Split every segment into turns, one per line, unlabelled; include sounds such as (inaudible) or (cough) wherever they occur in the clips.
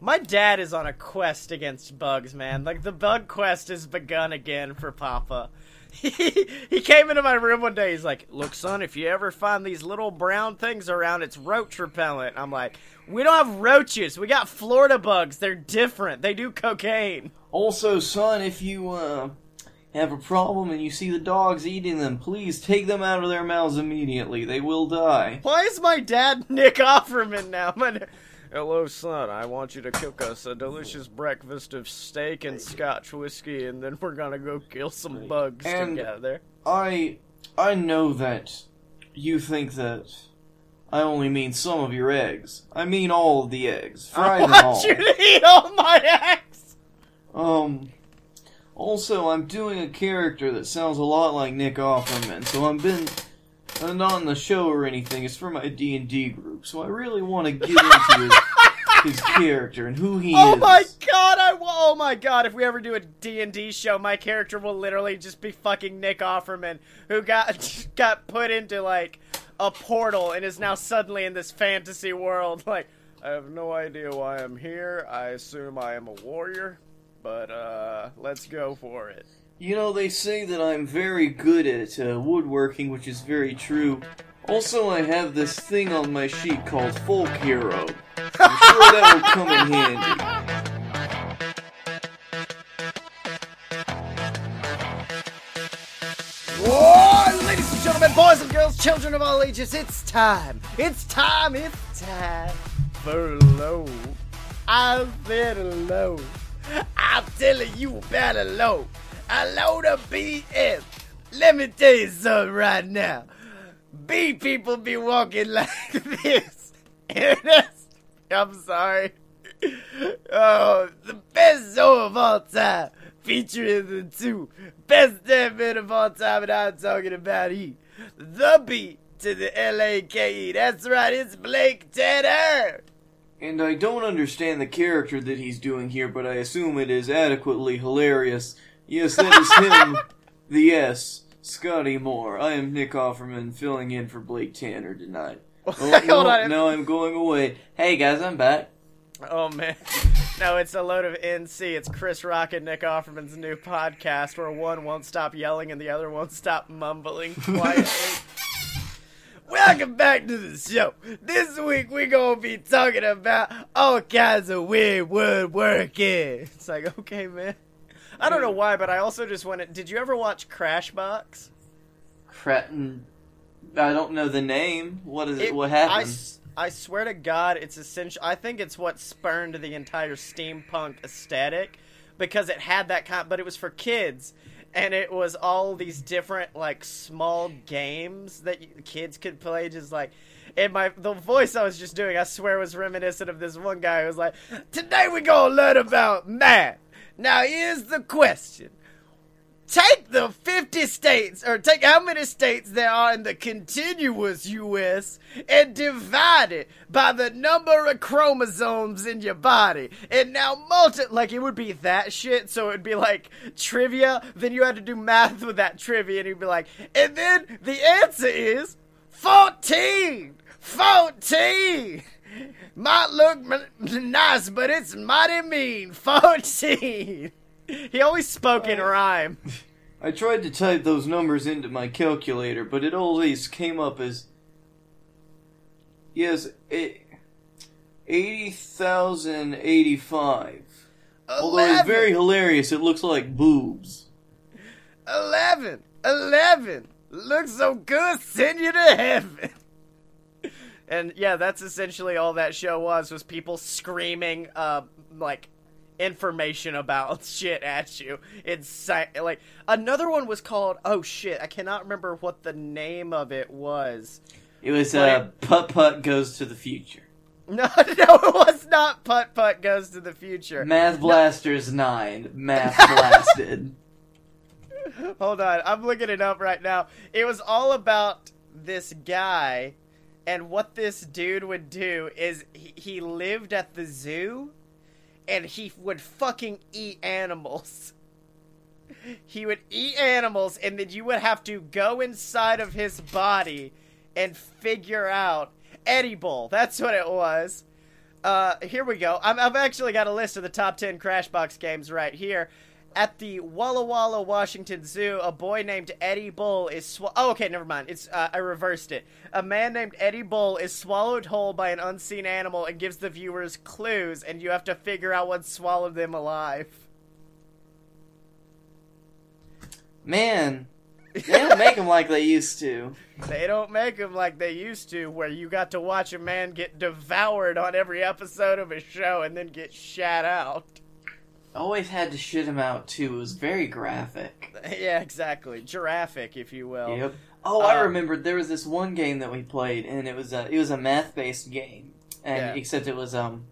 My dad is on a quest against bugs, man. Like the bug quest has begun again for Papa. (laughs) He he came into my room one day. He's like, "Look, son, if you ever find these little brown things around, it's roach repellent." I'm like, "We don't have roaches. We got Florida bugs. They're different. They do cocaine."
Also, son, if you uh, have a problem and you see the dogs eating them, please take them out of their mouths immediately. They will die.
Why is my dad Nick Offerman now? (laughs) My, Hello, son. I want you to cook us a delicious breakfast of steak and Scotch whiskey, and then we're gonna go kill some bugs
And-
together.
I I know that you think that I only mean some of your eggs. I mean all of the eggs. (laughs) Fry
I
them all.
want you to eat all my eggs.
Um. Also, I'm doing a character that sounds a lot like Nick Offerman, so I've been not on the show or anything. It's for my D and D group, so I really want to get into his, (laughs) his character and who he
Oh
is.
my god! I oh my god! If we ever do a D and D show, my character will literally just be fucking Nick Offerman, who got (laughs) got put into like a portal and is now suddenly in this fantasy world. (laughs) Like, I have no idea why I'm here. I assume I am a warrior, but uh, let's go for it.
You know, they say that I'm very good at uh, woodworking, which is very true. Also, I have this thing on my sheet called Folk Hero. I'm sure that will come in handy.
Ladies and gentlemen, boys and girls, children of all ages, it's time. It's time. It's time for low. I said low. I'm telling you about low. A load of BS. Let me tell you something right now. B people be walking (laughs) like this. I'm sorry. Oh, the best show of all time, featuring the two best damn men of all time, and I'm talking about he, the B to the L-A-K-E. That's right, it's Blake Tanner.
And I don't understand the character that he's doing here, but I assume it is adequately hilarious. Yes, that is him, (laughs) the S, Scottye Moore. I am Nick Offerman, filling in for Blake Tanner tonight. (laughs) Oh,
Hold
no,
on.
no, I'm going away. Hey guys, I'm back.
Oh man, (laughs) no, it's a load of NC. It's Chris Rock and Nick Offerman's new podcast where one won't stop yelling and the other won't stop mumbling quietly. Welcome back to the show. This week we're gonna be talking about all kinds of weird woodworking. It's like, okay, man. I don't know why, but I also just wanted. Did you ever watch Crashbox?
Cretton. Mm, I don't know the name. What is it?
It-
what
I,
happened?
s- I swear to God, it's essential. I think it's what spurned the entire steampunk aesthetic because it had that kind, but it was for kids, and it was all these different like small games that you, kids could play. Just like, and my the voice I was just doing, I swear, was reminiscent of this one guy who was like, "Today we gonna learn about math." Now here's the question take the 50 states, or take how many states there are in the continuous U.S., and divide it by the number of chromosomes in your body. And now multi, like it would be that shit, so it would be like trivia, then you had to do math with that trivia, and you'd be like, and then the answer is 14! 14! Might look m- nice, but it's mighty mean. (laughs) 14! He always spoke in uh, rhyme.
I tried to type those numbers into my calculator, but it always came up as yes, it, eighty thousand eighty-five. Although it's very hilarious, it looks like boobs.
11, 11. Looks so good, send you to heaven. And yeah, that's essentially all that show was was people screaming uh like information about (laughs) shit at you. It's like another one was called oh shit, I cannot remember what the name of it was.
It was
Like-
uh, Putt Putt Goes to the Future. (laughs)
No, no, it was not Putt Putt Goes to the Future.
Math Blasters 9. Math (laughs) Blasted.
Hold on, I'm looking it up right now. It was all about this guy, and what this dude would do is he, he lived at the zoo, and he would fucking eat animals. (laughs) He would eat animals, and then you would have to go inside of his body and figure out edible. That's what it was. Uh, here we go. I'm, I've actually got a list of the top 10 Crashbox games right here. At the Walla Walla, Washington Zoo, a boy named Eddie Bull is sw- Oh, okay, never mind. It's uh, I reversed it. A man named Eddie Bull is swallowed whole by an unseen animal and gives the viewers clues, and you have to figure out what swallowed them alive.
Man, (laughs) they don't make them like they used to.
They don't make them like they used to, where you got to watch a man get devoured on every episode of a show and then get shat out.
Always had to shit him out too. It was very graphic. (laughs)
yeah, exactly. Giraffic, if you will.
Yep. Oh, I
Uh,
remembered there was this one game that we played, and it was a it was a math based game, and
Yeah.
except it was um,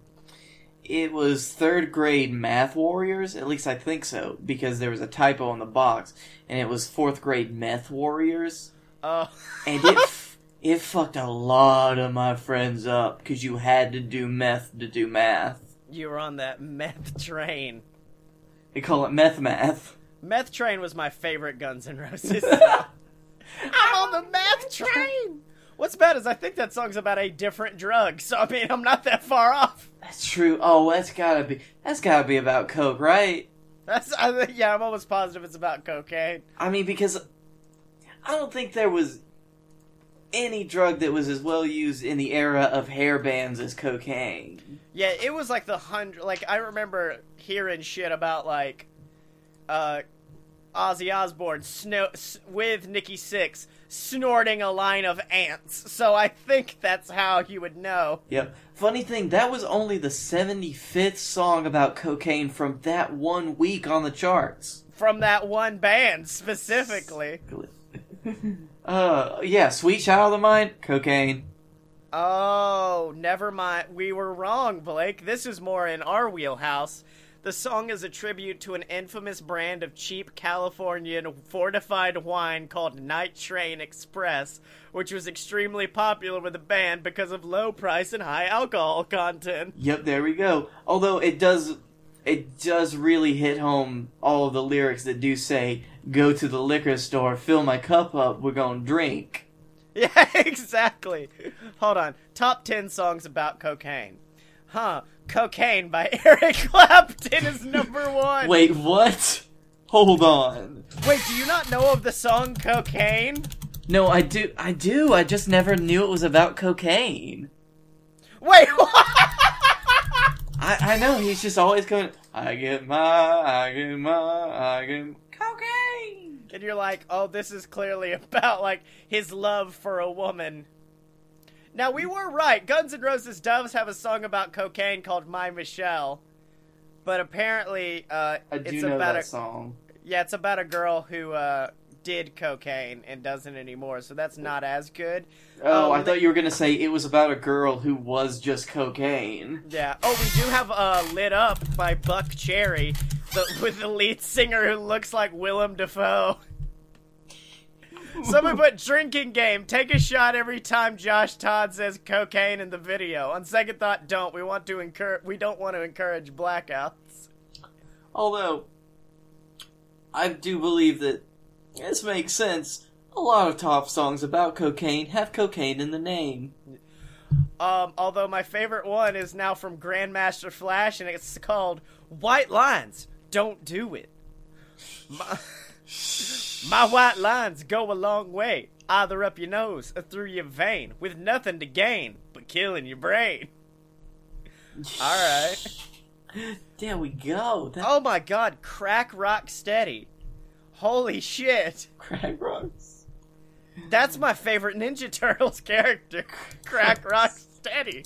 it was third grade math warriors. At least I think so because there was a typo on the box, and it was fourth grade meth warriors,
Oh.
and it (laughs) f- it fucked a lot of my friends up because you had to do meth to do math.
You were on that meth train.
They call it meth math.
Meth train was my favorite Guns N' Roses. (laughs) I'm on the meth train. What's bad is I think that song's about a different drug, so I mean I'm not that far off.
That's true. Oh, that's gotta be that's gotta be about coke, right?
That's I yeah, I'm almost positive it's about cocaine.
I mean, because I don't think there was any drug that was as well used in the era of hair bands as cocaine.
Yeah, it was like the hundred. Like I remember hearing shit about like, uh, Ozzy Osbourne sno- s- with Nikki Sixx snorting a line of ants. So I think that's how you would know.
Yep. Funny thing, that was only the 75th song about cocaine from that one week on the charts.
from that one band specifically. (laughs)
uh, yeah, Sweet Child of Mine, cocaine.
Oh, never mind. We were wrong, Blake. This is more in our wheelhouse. The song is a tribute to an infamous brand of cheap Californian fortified wine called Night Train Express, which was extremely popular with the band because of low price and high alcohol content.
Yep, there we go. Although it does, it does really hit home all of the lyrics that do say, "Go to the liquor store, fill my cup up, we're gonna drink." (laughs)
Yeah, exactly. Hold on. Top 10 songs about cocaine. Huh. Cocaine by (laughs) Eric Clapton is number one.
Wait, what? Hold on.
Wait, do you not know of the song Cocaine?
No, I do. I do. I just never knew it was about cocaine.
Wait, what?
I, I know he's just always going. I get my, I get my, I get cocaine.
and you're like, oh, this is clearly (laughs) about like his love for a woman. Now we were right. Guns N' Roses does have a song about cocaine called "My Michelle," but apparently, uh,
I do
it's
know
about
that
a
song.
yeah, it's about a girl who uh, did cocaine and doesn't anymore. So that's not as good.
Oh,
Oh,
I thought you were gonna say it was about a girl who was just cocaine.
Yeah. Oh, we do have uh, "Lit Up" by Buckcherry, the, (laughs) with the lead singer who looks like Willem Dafoe. Somebody put (laughs) drinking game. Take a shot every time Josh Todd says cocaine in the video. On second thought, don't. We want to encourage. We don't want to encourage blackouts.
Although, I do believe that this makes sense. A lot of top songs about cocaine have cocaine in the name.
Um, although my favorite one is now from Grandmaster Flash, and it's called "White Lines." Don't do it. My, (laughs) my white lines go a long way, either up your nose or through your vein, with nothing to gain but killing your brain. All right. (laughs)
There we go. That
Oh my God, crack rock steady. Holy shit.
crack rocks.
That's my favorite Ninja Turtles character. Crack rock steady.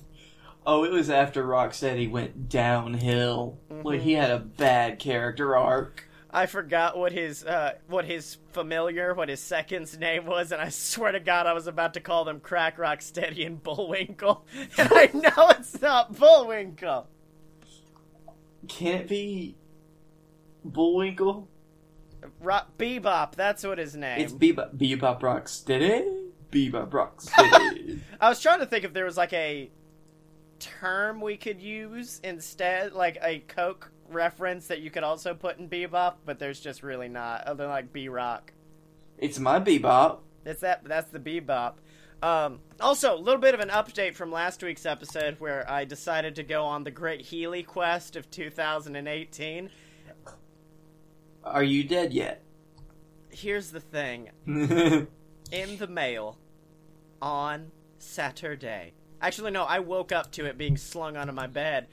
Oh, it was after Rocksteady went downhill. Like he had a bad character arc.
I forgot what his uh, what his familiar, what his second's name was, and I swear to God, I was about to call them Crack Rock Steady and Bullwinkle, (laughs) and I know it's not Bullwinkle.
Can it be Bullwinkle?
Rock Bebop, that's what his name.
It's Bebop, Bebop Rocksteady. Bebop Rocksteady. (laughs)
I was trying to think if there was like a term we could use instead, like a Coke reference that you could also put in Bebop, but there's just really not. Other than like B Rock.
it's my Bebop.
That's that. That's the Bebop. Um, also, a little bit of an update from last week's episode where I decided to go on the Great Heely Quest of 2018.
Are you dead yet?
Here's the thing (laughs) in the mail on Saturday. Actually, no, I woke up to it being slung onto my bed.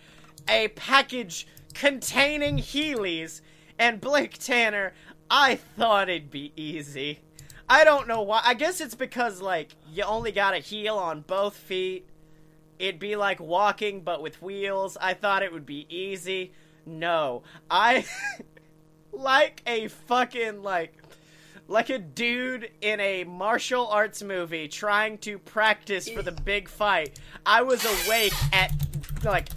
A package containing Heelys and Blake Tanner. I thought it'd be easy. I don't know why. I guess it's because, like, you only got a heel on both feet. It'd be like walking, but with wheels. I thought it would be easy. No. I. (laughs) like a fucking, like like a dude in a martial arts movie trying to practice for the big fight. I was awake at like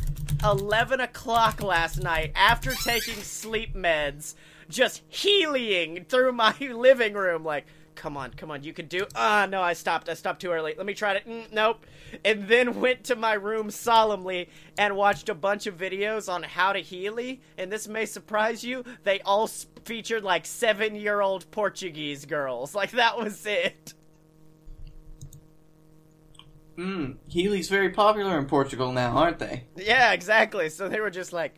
11 o'clock last night after taking sleep meds, just healing through my (laughs) living room, like, come on, come on, you can do. Ah, no, I stopped. I stopped too early. Let me try it. Mm, nope. And then (laughs) went to my room solemnly and watched a bunch of videos on how to heely. And this may surprise you, they all featured like seven year old Portuguese girls. (laughs) Like, that was it.
mm, Heelys very popular in Portugal now, aren't they?
Yeah, exactly. So they were just like,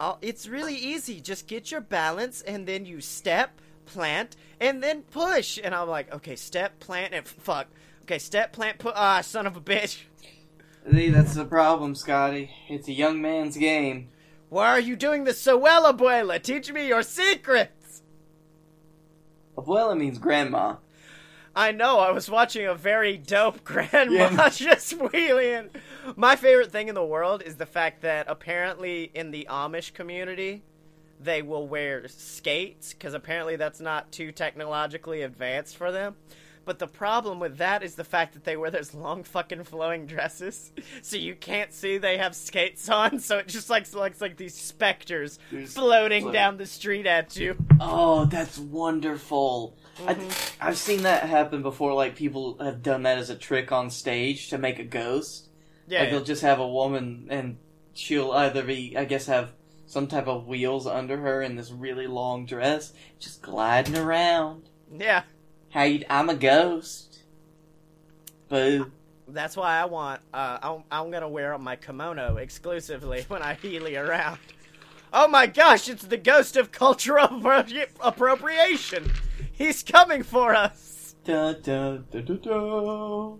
oh, it's really easy. Just get your balance and then you step, plant, and then push. And I'm like, okay, step, plant, and fuck. Okay, step, plant, put. Ah, son of a bitch.
See, that's the problem, Scottye. It's a young man's game.
Why are you doing this so well, abuela? Teach me your secrets.
Abuela means grandma.
I know. I was watching a very dope (laughs) grandma
Yeah. (laughs)
just wheeling. My favorite thing in the world is the fact that apparently in the Amish community, they will wear skates because apparently that's not too technologically advanced for them. But the problem with that is the fact that they wear those long fucking flowing dresses, (laughs) so you can't see they have skates on. So it just like looks like these specters
There's-
floating
float.
down the street at you.
Oh, that's wonderful. I, mm-hmm. I've seen that happen before. Like people have done that as a trick on stage to make a ghost.
Yeah,
Like they'll just have a woman and she'll either be, I guess, have some type of wheels under her in this really long dress, just gliding around.
yeah.
How you? I'm a ghost. Boo.
That's why I want. Uh, I'm, I'm gonna wear my kimono exclusively (laughs) when I heely around. Oh my gosh! It's the ghost of cultural appro- appropriation. He's coming for us.
Da, da, da, da, da.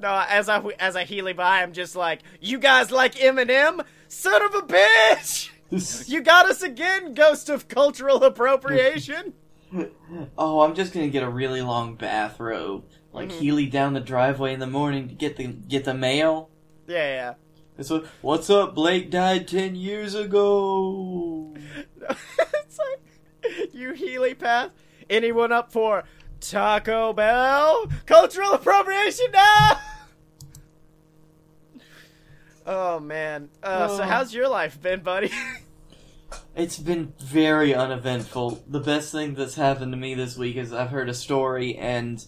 No, as I as I heely by, I'm just like, you guys like Eminem? Son of a bitch! (laughs) You got us again, ghost of cultural appropriation. (laughs)
oh, I'm just gonna get a really long bathrobe, like
Mhm.
Heely down the driveway in the morning to get the get the mail.
yeah,
It's like, what's up? Blake died ten years ago. (laughs)
it's like you healy path. Anyone up for Taco Bell? Cultural appropriation now. Oh man. Uh, So
Oh.
how's your life been, buddy? (laughs)
It's been very uneventful. The best thing that's happened to me this week is I've heard a story and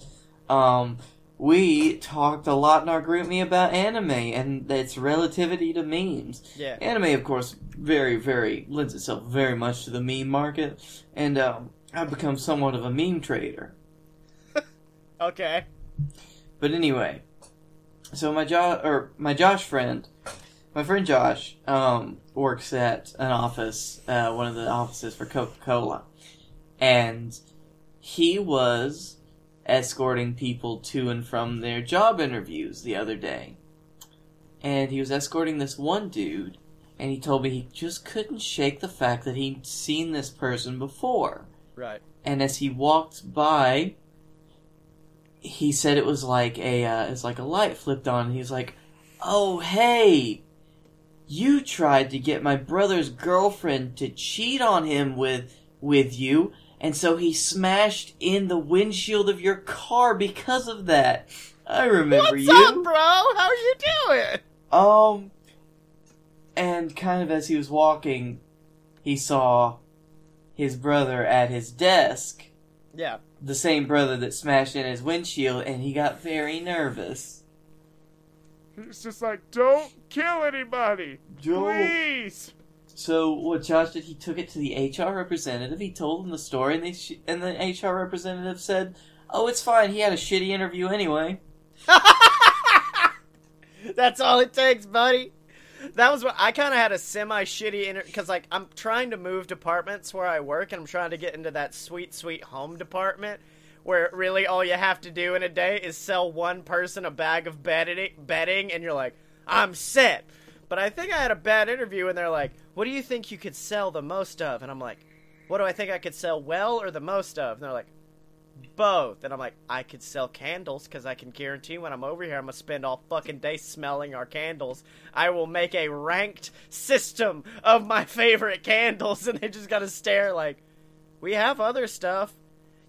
um we talked a lot in our GroupMe about anime and its relativity to memes.
yeah.
Anime of course very, very lends itself very much to the meme market and um I've become somewhat of a meme trader. (laughs)
Okay.
But anyway, so my jo- or my Josh friend, my friend Josh, um, works at an office, uh, one of the offices for Coca Cola, and he was escorting people to and from their job interviews the other day, and he was escorting this one dude, and he told me he just couldn't shake the fact that he'd seen this person before.
Right.
and as he walked by he said it was like a uh, it's like a light flipped on and he was like oh hey you tried to get my brother's girlfriend to cheat on him with with you and so he smashed in the windshield of your car because of that i remember
What's
you
up, bro? How are you doing?
um, and kind of as he was walking, he saw his brother at his desk,
Yeah.
the same brother that smashed in his windshield, and he got very nervous.
It's just like, don't kill anybody, please.
So what Josh did, he took it to the HR representative. He told him the story, and they sh- and the HR representative said, Oh, it's fine. He had a shitty interview anyway. (laughs)
That's all it takes, buddy. That was what I kind of had a semi shitty interview because like I'm trying to move departments where I work and I'm trying to get into that sweet sweet home department where really all you have to do in a day is sell one person a bag of bedding, and you're like I'm set. But I think I had a bad interview and they're like, "What do you think you could sell the most of?" And I'm like, "What do I think I could sell well or the most of?" And they're like, both. And I'm like, I could sell candles because I can guarantee when I'm over here, I'm going to spend all fucking day smelling our candles. I will make a ranked system of my (laughs) favorite candles. And they just got to stare like, we have other stuff.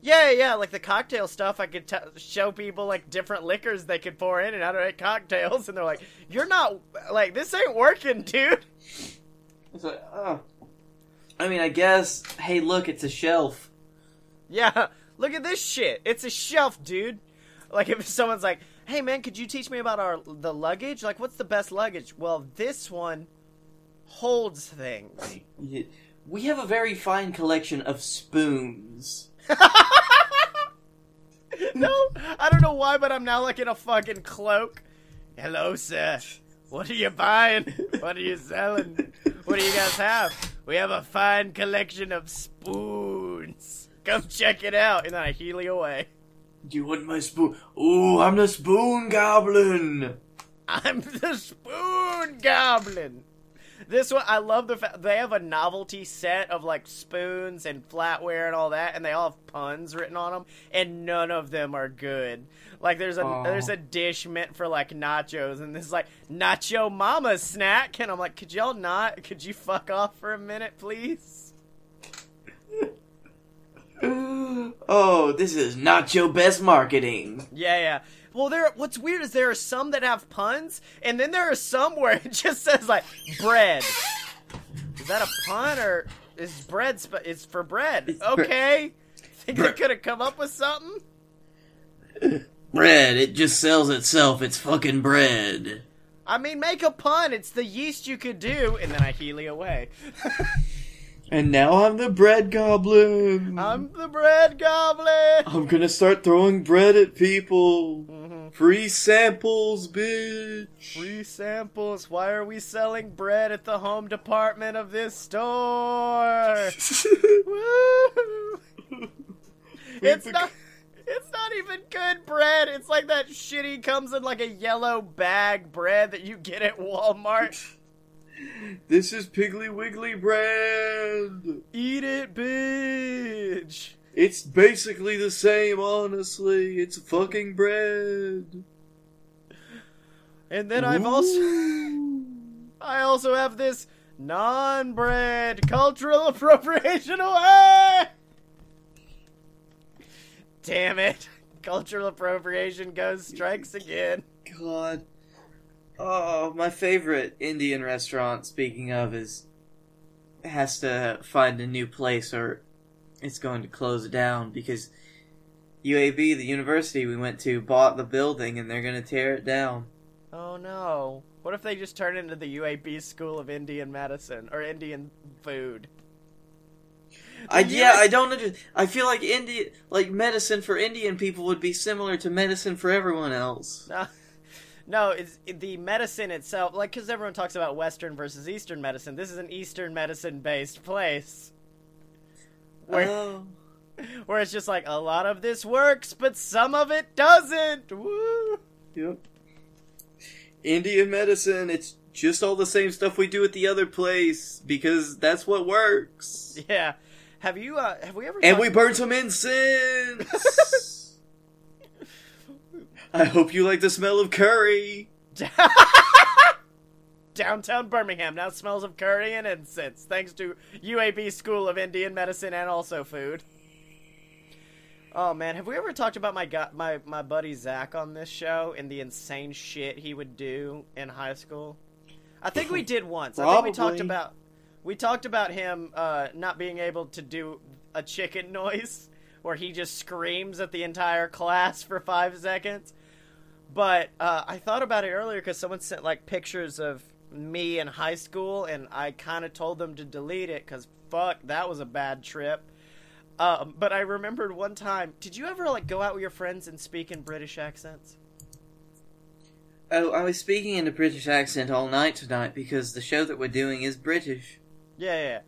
Yeah, yeah, like the cocktail stuff. I could t- show people like different liquors they could pour in and how to make cocktails. And they're like, you're not, like, this ain't working, dude.
It's like, oh. I mean, I guess, hey, look, it's a shelf.
Yeah, look at this shit. It's a shelf, dude. Like if someone's like, "Hey man, could you teach me about our the luggage? Like what's the best luggage?" Well, this one holds things.
We have a very fine collection of spoons.
No, I don't know why, but I'm now like in a fucking cloak. Hello, sir. What are you buying? What are you selling? What do you guys have? We have a fine collection of spoons. Come check it out. And then I heel you away.
Do you want my spoon? Ooh, I'm the spoon goblin.
I'm the spoon goblin. This one, I love the fact they have a novelty set of like spoons and flatware and all that, and they all have puns written on them, and none of them are good. Like there's a
Aw.
there's a dish meant for like nachos, and this is like nacho mama snack, and I'm like, could y'all not? Could you fuck off for a minute, please? (laughs)
oh, this is nacho best marketing.
Yeah, yeah. Well, there. What's weird is there are some that have puns, and then there are some where (laughs) it just says like bread. Is that a pun or is bread? Sp- it's for bread. Okay. Think they could have come up with something?
Bread, it just sells itself. It's fucking bread.
I mean, make a pun. It's the yeast you could do, and then I heely away. (laughs)
And now I'm the bread goblin.
I'm the bread goblin.
I'm gonna start throwing bread at people.
Mm.
Free samples, bitch.
Free samples. Why are we selling bread at the home department of this store? (laughs) It's not. It's not even good bread. It's like that shitty comes in like a yellow bag bread that you get at Walmart. (laughs)
This is Piggly Wiggly bread.
Eat it, bitch.
It's basically the same, honestly. It's fucking bread.
And then I've also I also have this non-bread cultural (laughs) appropriation away. Damn it. Cultural appropriation goes strikes again.
God. Oh, my favorite Indian restaurant, speaking of, is has to find a new place or it's going to close down because UAB, the university we went to, bought the building and they're going to tear it down.
Oh no. What if they just turn into the UAB School of Indian Medicine or Indian food?
I yeah, I don't under, I feel like Indian like medicine for Indian people would be similar to medicine for everyone else. (laughs)
No, no, it's the medicine itself. Like, because everyone talks about Western versus Eastern medicine. This is an Eastern medicine-based place, where
Oh. (laughs)
where it's just like a lot of this works, but some of it doesn't. Woo!
Yep. Indian medicine, it's just all the same stuff we do at the other place because that's what works.
Yeah. Have you? Uh, have we ever?
And we burn some incense. (laughs) I hope you like the smell of curry. (laughs)
Downtown Birmingham now smells of curry and incense, thanks to UAB School of Indian Medicine and also food. Oh man, have we ever talked about my gu- my my buddy Zach on this show and the insane shit he would do in high school? I think we did once. I think we talked about we talked about him uh, not being able to do a chicken (laughs) noise where he just screams at the entire class for five seconds. But uh, I thought about it earlier because someone sent like pictures of me in high school, and I kind of told them to delete it because fuck, that was a bad trip. Um, but I remembered one time. Did you ever like go out with your friends and speak in British accents?
Oh, I was speaking in a British accent all night tonight because the show that we're doing is British.
Yeah, yeah. yeah.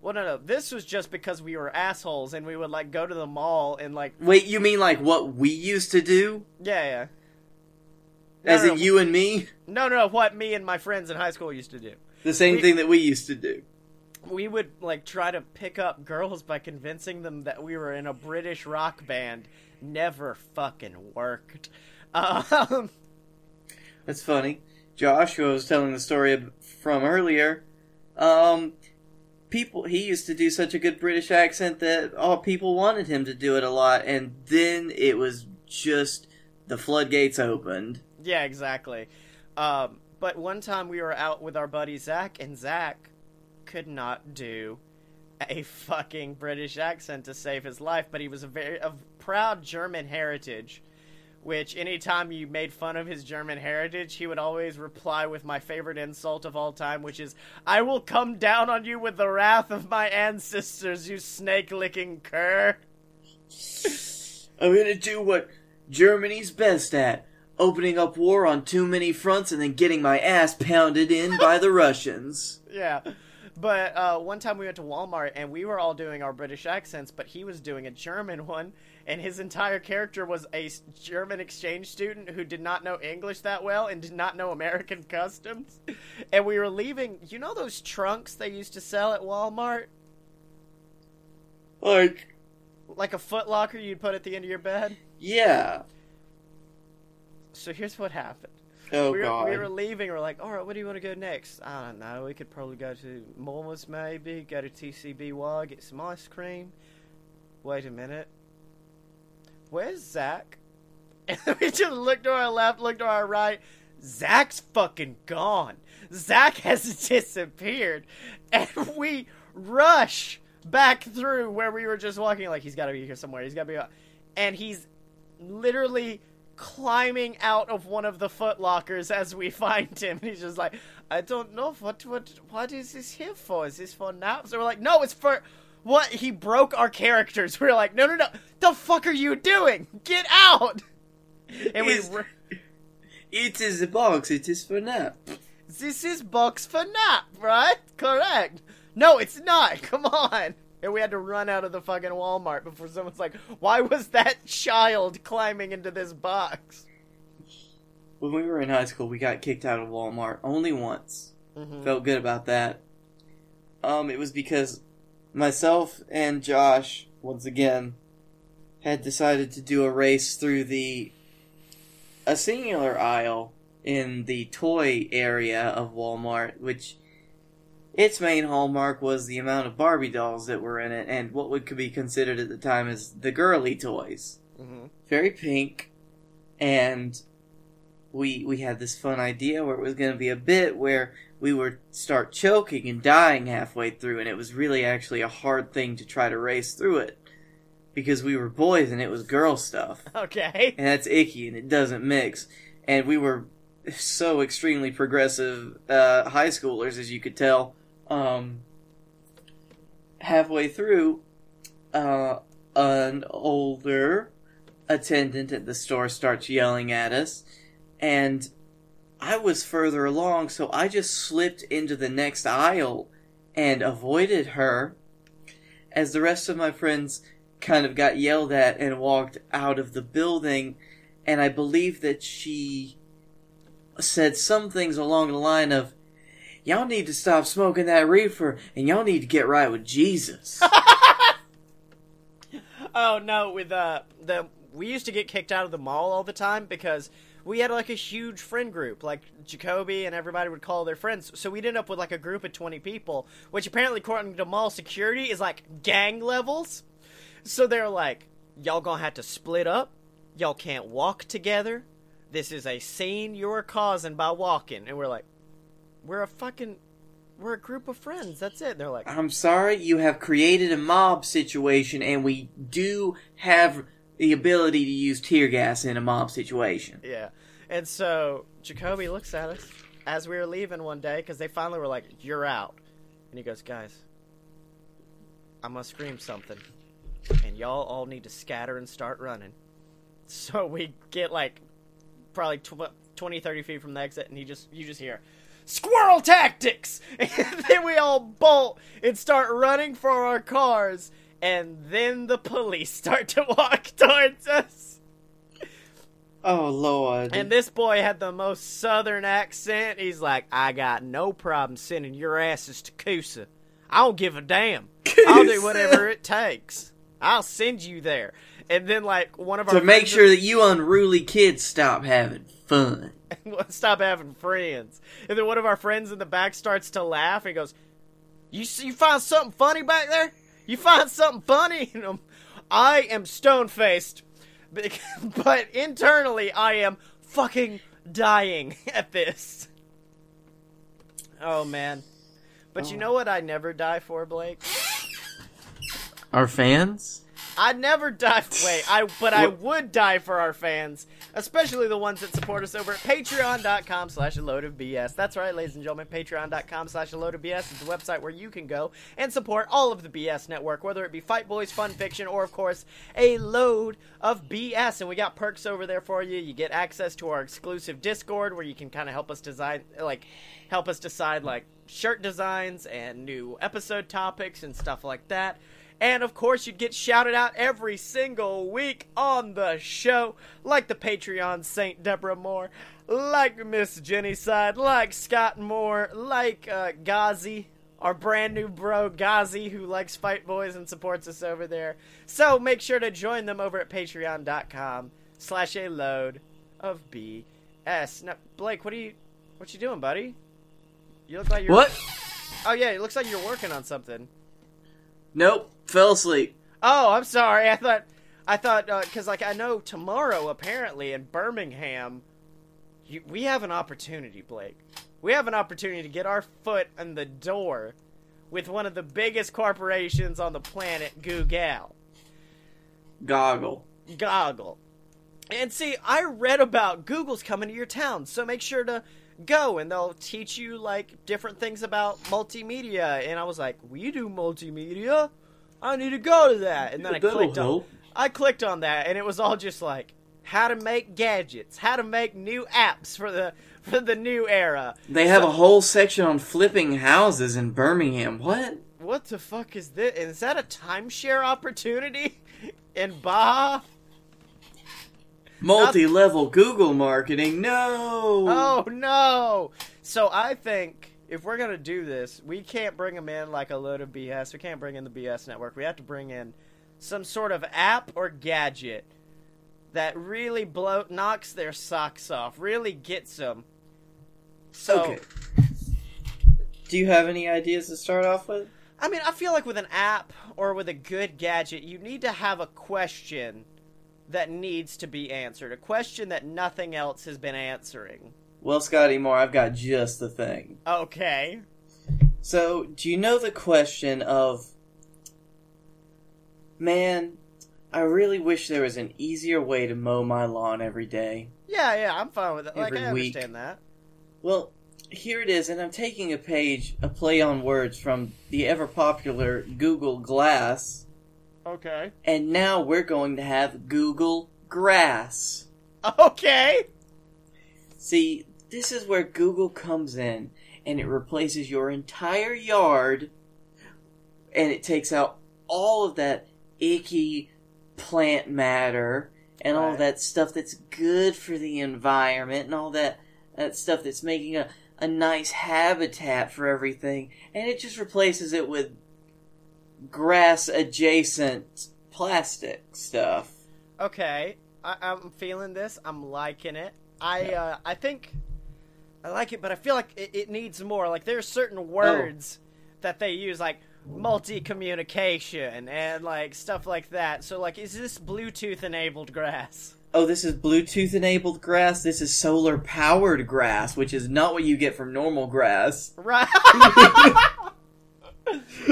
Well, no, no. This was just because we were assholes and we would like go to the mall and like,
Wait, you mean like what we used to do?
yeah, yeah. No,
As
no,
in you and me?
No, no. What me and my friends in high school used to do.
The same
We-
thing that we used to do.
we would like try to pick up girls by convincing them that we were in a British rock band. Never fucking worked. Um,
That's funny. Joshua was telling the story from earlier. Um, people, he used to do such a good British accent that all people wanted him to do it a lot, and then it was just the floodgates opened.
Yeah, exactly. Um, but one time we were out with our buddy Zach, and Zach could not do a fucking British accent to save his life, but he was a very of proud German heritage. Which anytime you made fun of his German heritage, he would always reply with my favorite insult of all time, which is, "I will come down on you with the wrath of my ancestors, you snake licking cur."
I'm gonna do what Germany's best at. Opening up war on too many fronts and then getting my ass pounded in by the Russians. (laughs)
Yeah. But uh, one time we went to Walmart and we were all doing our British accents, but he was doing a German one, and his entire character was a German exchange student who did not know English that well and did not know American (laughs) customs. And we were leaving. You know those trunks they used to sell at Walmart,
Like,
like a Foot Locker you'd put at the end of your bed.
yeah.
So here's what happened.
Oh
we, were,
god.
we were leaving. We're like, all right, where do you want to go next? I don't know. We could probably go to Mormons, maybe. Go to TCBY, get some ice cream. Wait a minute. Where's Zach? (laughs) And we just looked to our left, looked to our right. Zach's fucking gone. Zach (laughs) has disappeared. And we rush back through where we were just walking. Like, he's got to be here somewhere. He's got to be. Uh, and he's literally climbing out of one of the foot lockers as we find him. (laughs) He's just like, I don't know what what what is this here for? Is this for naps? And we're like, no, it's for what? He broke our characters. (laughs) We're like, no, no, no. The fuck are you doing? Get out! (laughs) And we
it is a box, it is for nap.
this is box for nap, right? Correct. No, it's not. Come on. And we had to run out of the fucking Walmart before someone's like, why was that child climbing into this box?
When we were in high school, we got kicked out of Walmart only once.
Mhm.
Felt good about that. Um, it was because myself and Josh, once again, had decided to do a race through the a singular aisle in the toy area of Walmart, which its main hallmark was the amount of Barbie dolls that were in it and what would could be considered at the time as the girly toys.
Mhm.
Very pink, and we we had this fun idea where it was going to be a bit where we would start choking and dying halfway through, and it was really actually a hard thing to try to race through it because we were boys and it was girl stuff,
Okay.
and that's icky and it doesn't mix. And we were so extremely progressive uh, high schoolers, as you could tell. Um, halfway through, uh, an older attendant at the store starts yelling at us, and I was further along, so I just slipped into the next aisle and avoided her as the rest of my friends kind of got yelled at and walked out of the building, and I believe that she said some things along the line of, Y'all need to stop smoking that reefer, and y'all need to get right with Jesus. (laughs)
Oh no, with uh the we used to get kicked out of the mall all the time because we had like a huge friend group, like Jacoby and everybody would call their friends. So we'd end up with like a group of twenty people, which apparently according to mall security is like gang levels. So they're like, Y'all gonna have to split up, y'all can't walk together. This is a scene you're causing by walking and we're like We're a fucking we're a group of friends, that's it. And they're like
I'm sorry, you have created a mob situation, and we do have the ability to use tear gas in a mob situation.
Yeah. And so Jacoby looks at us as we were leaving one day because they finally were like, "You're out," and he goes, "Guys, I'm going to scream something." and y'all all need to scatter and start running. So we get like probably tw- 20, 30 feet from the exit, and he just you just hear squirrel tactics, (laughs) and then we all bolt and start running for our cars, and then the police start to (laughs) walk towards us.
Oh lord.
And this boy had the most southern accent. He's like, I got no problem sending your asses to Coosa. I don't give a damn. I'll do whatever it takes. I'll send you there. And then, like, one of our
to make sure that you unruly kids stop having fun. (laughs)
stop having friends. And then one of our friends in the back starts to laugh and he goes, "You see, you find something funny back there? You find something funny?" (laughs) And I'm, I am stone faced, (laughs) but internally I am fucking dying at this. Oh man. But you oh. know what I never die for, Blake?
Our fans?
I'd never die. (laughs) Wait, I but I would die for our fans, especially the ones that support us over at patreon.com slash a load of BS. That's right, ladies and gentlemen. Patreon.com slash a load of BS is the website where you can go and support all of the BS network, whether it be Fight Boys, Fun Fiction, or of course a load of BS. And we got perks over there for you. You get access to our exclusive Discord where you can kind of help us design, like, help us decide like shirt designs and new episode topics and stuff like that. And of course, you'd get shouted out every single week on the show, like the Patreon Saint Deborah Moore, like Miss Jenny Side, like Scott Moore, like uh, Ghazi, our brand new bro Ghazi, who likes Fight Boys and supports us over there. So make sure to join them over at patreon.com slash a load of BS. Now, Blake, what are you, what you doing, buddy? You look like you're...
What?
Oh, yeah, it looks like you're working on something.
Nope. Fell asleep.
Oh, I'm sorry. I thought, I thought, uh, because like I know tomorrow apparently in Birmingham, you, we have an opportunity, Blake. We have an opportunity to get our foot in the door with one of the biggest corporations on the planet, Google.
Goggle.
Goggle. And see, I read about Google's coming to your town, so make sure to go and they'll teach you like different things about multimedia. And I was like, we do multimedia. I need to go to that. And then I
That'll
clicked on
help.
I clicked on that and it was all just like how to make gadgets, how to make new apps for the (laughs) for the new era.
They have
So-
a whole section on flipping houses in Birmingham. What?
What the fuck is this? Is that a timeshare opportunity (laughs) in Baja?
Multi level Google marketing? No!
Oh no! So I think if we're gonna do this, we can't bring them in like a load of BS. We can't bring in the BS network. We have to bring in some sort of app or gadget that really blow knocks their socks off, really gets them. So
Okay. Do you have any ideas to start off with?
I mean, I feel like with an app or with a good gadget, you need to have a question that needs to be answered, a question that nothing else has been answering.
Well, Scottye Moore, I've got just the thing.
Okay.
So, do you know the question of, man, I really wish there was an easier way to mow my lawn every day?
Yeah, yeah, I'm fine with it. Like
Every
I
week.
understand that.
Well, here it is, and I'm taking a page, a play on words from the ever popular Google Glass,
Okay.
and now we're going to have Google Grass.
Okay.
See, this is where Google comes in and it replaces your entire yard and it takes out all of that icky plant matter and all
Right.
that stuff that's good for the environment and all that that stuff that's making a, a nice habitat for everything and it just replaces it with grass adjacent plastic stuff.
Okay. I, I'm feeling this. I'm liking it. I uh, I think I like it, but I feel like it, it needs more. Like there's certain words that they use, like multi communication and like stuff like that. So like, is this Bluetooth enabled grass?
Oh, this is Bluetooth enabled grass. This is solar powered grass, which is not what you get from normal grass.
Right. (laughs) (laughs)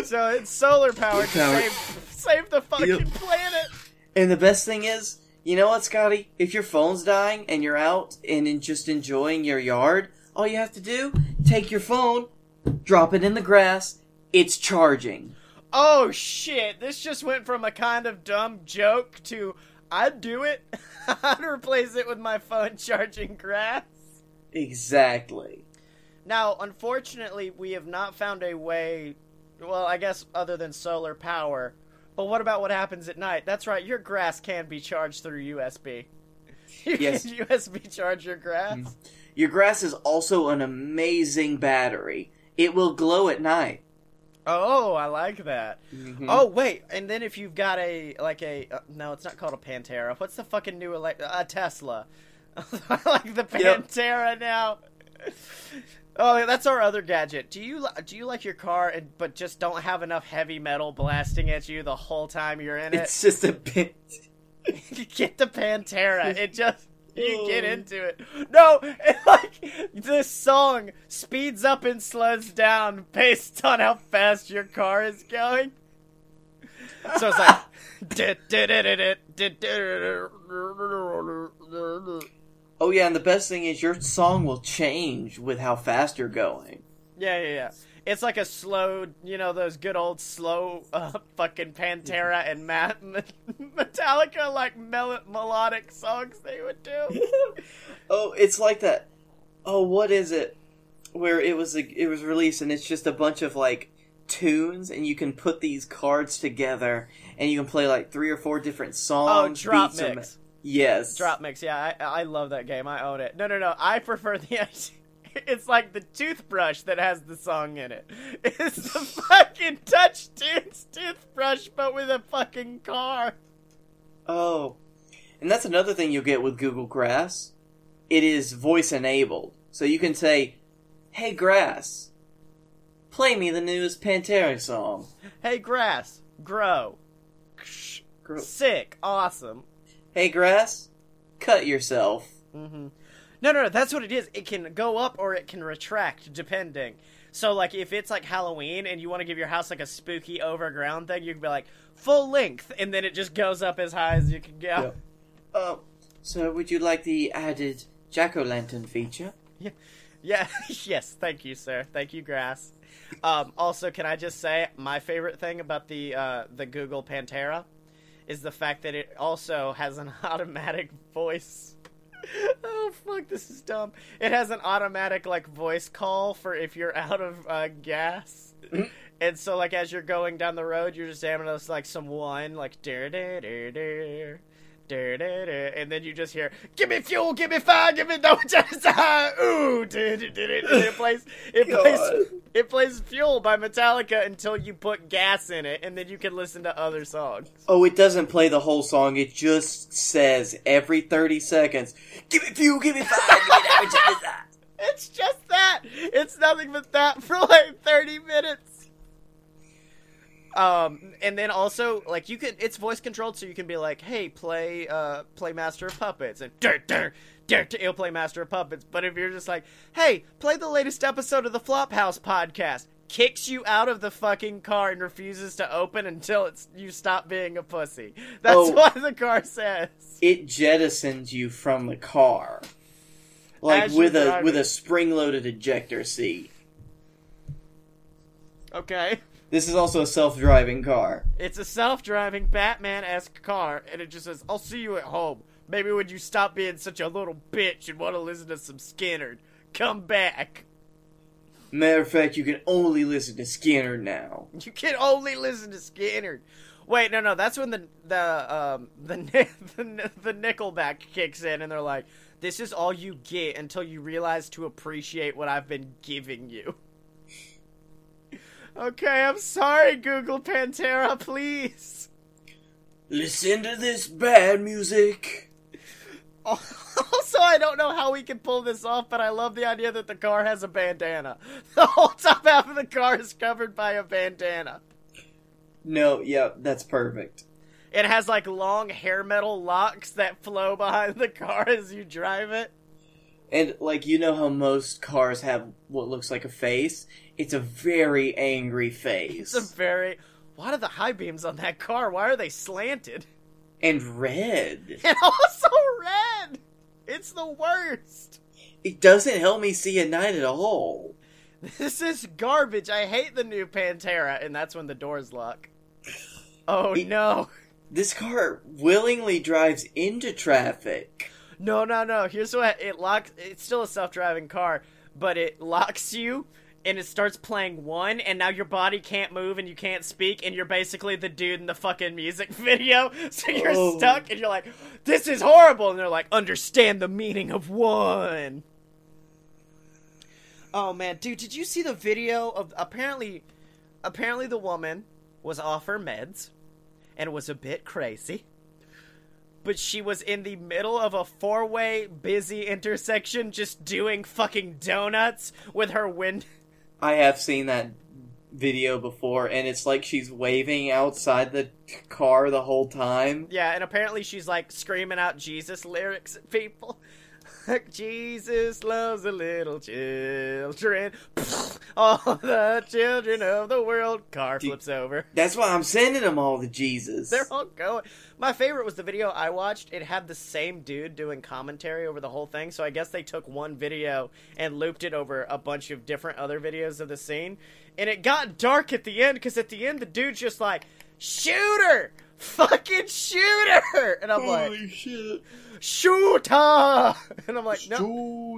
so it's solar powered to save save the fucking
Yep.
planet.
And the best thing is, you know what, Scottye? If your phone's dying and you're out and in just enjoying your yard, all you have to do, take your phone, drop it in the grass, it's charging.
Oh shit! This just went from a kind of dumb joke to I'd do it. (laughs) I'd replace it with my phone (laughs) charging grass.
Exactly.
Now, unfortunately, we have not found a way. Well, I guess other than solar power. But what about what happens at night? That's right. Your grass can be charged through USB. (laughs) You
Yes.
can USB charge your grass.
Mm. Your grass is also an amazing battery. It will glow at night.
Oh, I like that.
Mhm.
Oh wait, and then if you've got a like a uh, no, it's not called a Pantera. What's the fucking new elect a Tesla? (laughs) I like the
Yep.
Pantera now. Oh, that's our other gadget. Do you do you like your car and but just don't have enough heavy metal blasting at you the whole time you're in it?
It's just a bit. (laughs)
get the Pantera. (laughs) It just you get
Oh.
into it. No, (laughs) it, like this song speeds up and slows down based on how fast your car is going. So it's like.
Oh yeah, and the best thing is your song will change with how fast you're going.
Yeah, yeah, yeah. It's like a slow, you know, those good old slow uh, (laughs) fucking Pantera and Matt (laughs) Metallica like mel- melodic songs they would do. (laughs)
oh, it's like that. Oh, what is it? Where it was a, it was released, and it's just a bunch of like tunes, and you can put these cards together, and you can play like three or four different songs.
Oh,
songs.
drop
beats, or
mix.
me- Yes,
DropMix, yeah, I, I love that game. I own it. No, no, no. I prefer the. (laughs) It's like the toothbrush that has the song in it. (laughs) It's the fucking touch tunes toothbrush, but with a fucking car.
Oh, and that's another thing you'll get with Google Grass. It is voice enabled, so you can say, "Hey Grass, play me the newest Pantera song."
Hey, grass, grow,
Gr-
sick, awesome.
Hey Grass, cut yourself.
hmm No, no, no. That's what it is. It can go up or it can retract depending. So, like, if it's like Halloween and you want to give your house like a spooky overground thing, you can be like full length, and then it just goes up as high as you can go.
Yep. Oh, so would you like the added jack o' lantern feature?
Yeah. (laughs) yes. Thank you, sir. Thank you, grass. Um, also, can I just say my favorite thing about the uh, the Google Pantera is the fact that it also has an (laughs) automatic voice. (laughs) oh fuck, this is dumb. It has an automatic like voice call for if you're (laughs) out of uh, gas. (clears throat) And so, like, as you're going down the road, you're just having this, like, some one, like, "Dur, dur, dur, dur, dur, dur, dur," and then you just hear, "Give me fuel, give me fire, give me (laughs) no just uh, ooh." dur, dur, dur, dur," it plays, it plays, (laughs) it plays "Fuel" by Metallica until you put gas in it, and then you can listen to other songs.
Oh, it doesn't play the whole song. It just says every thirty seconds, "Give me fuel, give me fire, give me give that."
Uh, (laughs) it's just that. It's nothing but that for like 30 minutes. Um, and then also like you can, it's voice controlled, so you can be like, "Hey, play, uh, play Master of Puppets," and dur, dur, dur, dur, it'll play Master of Puppets. But if you're just like, "Hey, play the latest episode of the Flophouse podcast," kicks you out of the fucking car and refuses to open until it's you stop being a pussy. (laughs) That's
Oh.
what the car says.
It jettisons you from the car, like
As
with a
driving.
with a spring-loaded ejector seat.
Okay.
This is also a self-driving car.
It's a self-driving Batman-esque car, and it just says, "I'll see you at home. Maybe when you stop being such a little bitch and want to listen to some Skinner, come back.
Matter of fact, you can only listen to Skinner now.
You can only listen to Skinner." Wait, no, no, that's when the the um the (laughs) the, the Nickelback kicks in, and they're like, "This is all you get until you realize to appreciate what I've been giving you." Okay, I'm sorry, Google Pantera, please.
Listen to this bad music. (laughs)
Also, I don't know how we can pull this off, but I love the idea that the car has a bandana. (laughs) The whole top half of the car is covered by a bandana.
No, yeah, that's perfect.
It has like long hair metal locks that flow behind the car as you drive it.
And like you know how most cars have what looks like a face? It's a very angry face.
It's a very. What are the high beams on that car? Why are they slanted?
and red. (laughs)
And also red! It's the worst!
It doesn't help me see at night at all.
This is garbage. I hate the new Pantera. And that's when the doors lock. Oh
He-
no.
This car willingly drives into traffic.
No, no, no. Here's what it locks. It's still a self-driving car, but it locks you, and it starts playing one, and now your body can't move and you can't speak, and you're basically the dude in the fucking music (laughs) video. So you're
Oh.
stuck, and you're like, "This is horrible," and they're like, "Understand the meaning of one." Oh man, dude, did you see the video of apparently, apparently the woman was off her meds, and was a bit crazy but she was in the middle of a four way busy intersection just doing fucking donuts with her wind.
I have seen that video before, and it's like she's waving outside the car the whole time.
Yeah, and apparently she's like screaming out Jesus lyrics at people. Like, Jesus loves the little children. (laughs) All the children of the world. Car
Dude.
flips over.
That's why I'm sending them all to Jesus.
They're all going. My favorite was the video I watched. It had the same dude doing commentary over the whole thing. So I guess they took one video and looped it over a bunch of different other videos of the scene. And it got dark at the end because at the end the dude's just like, "Shooter, fucking shooter!" (laughs) And I'm like, Holy
shit.
"Shooter!" (laughs) And I'm like, "No."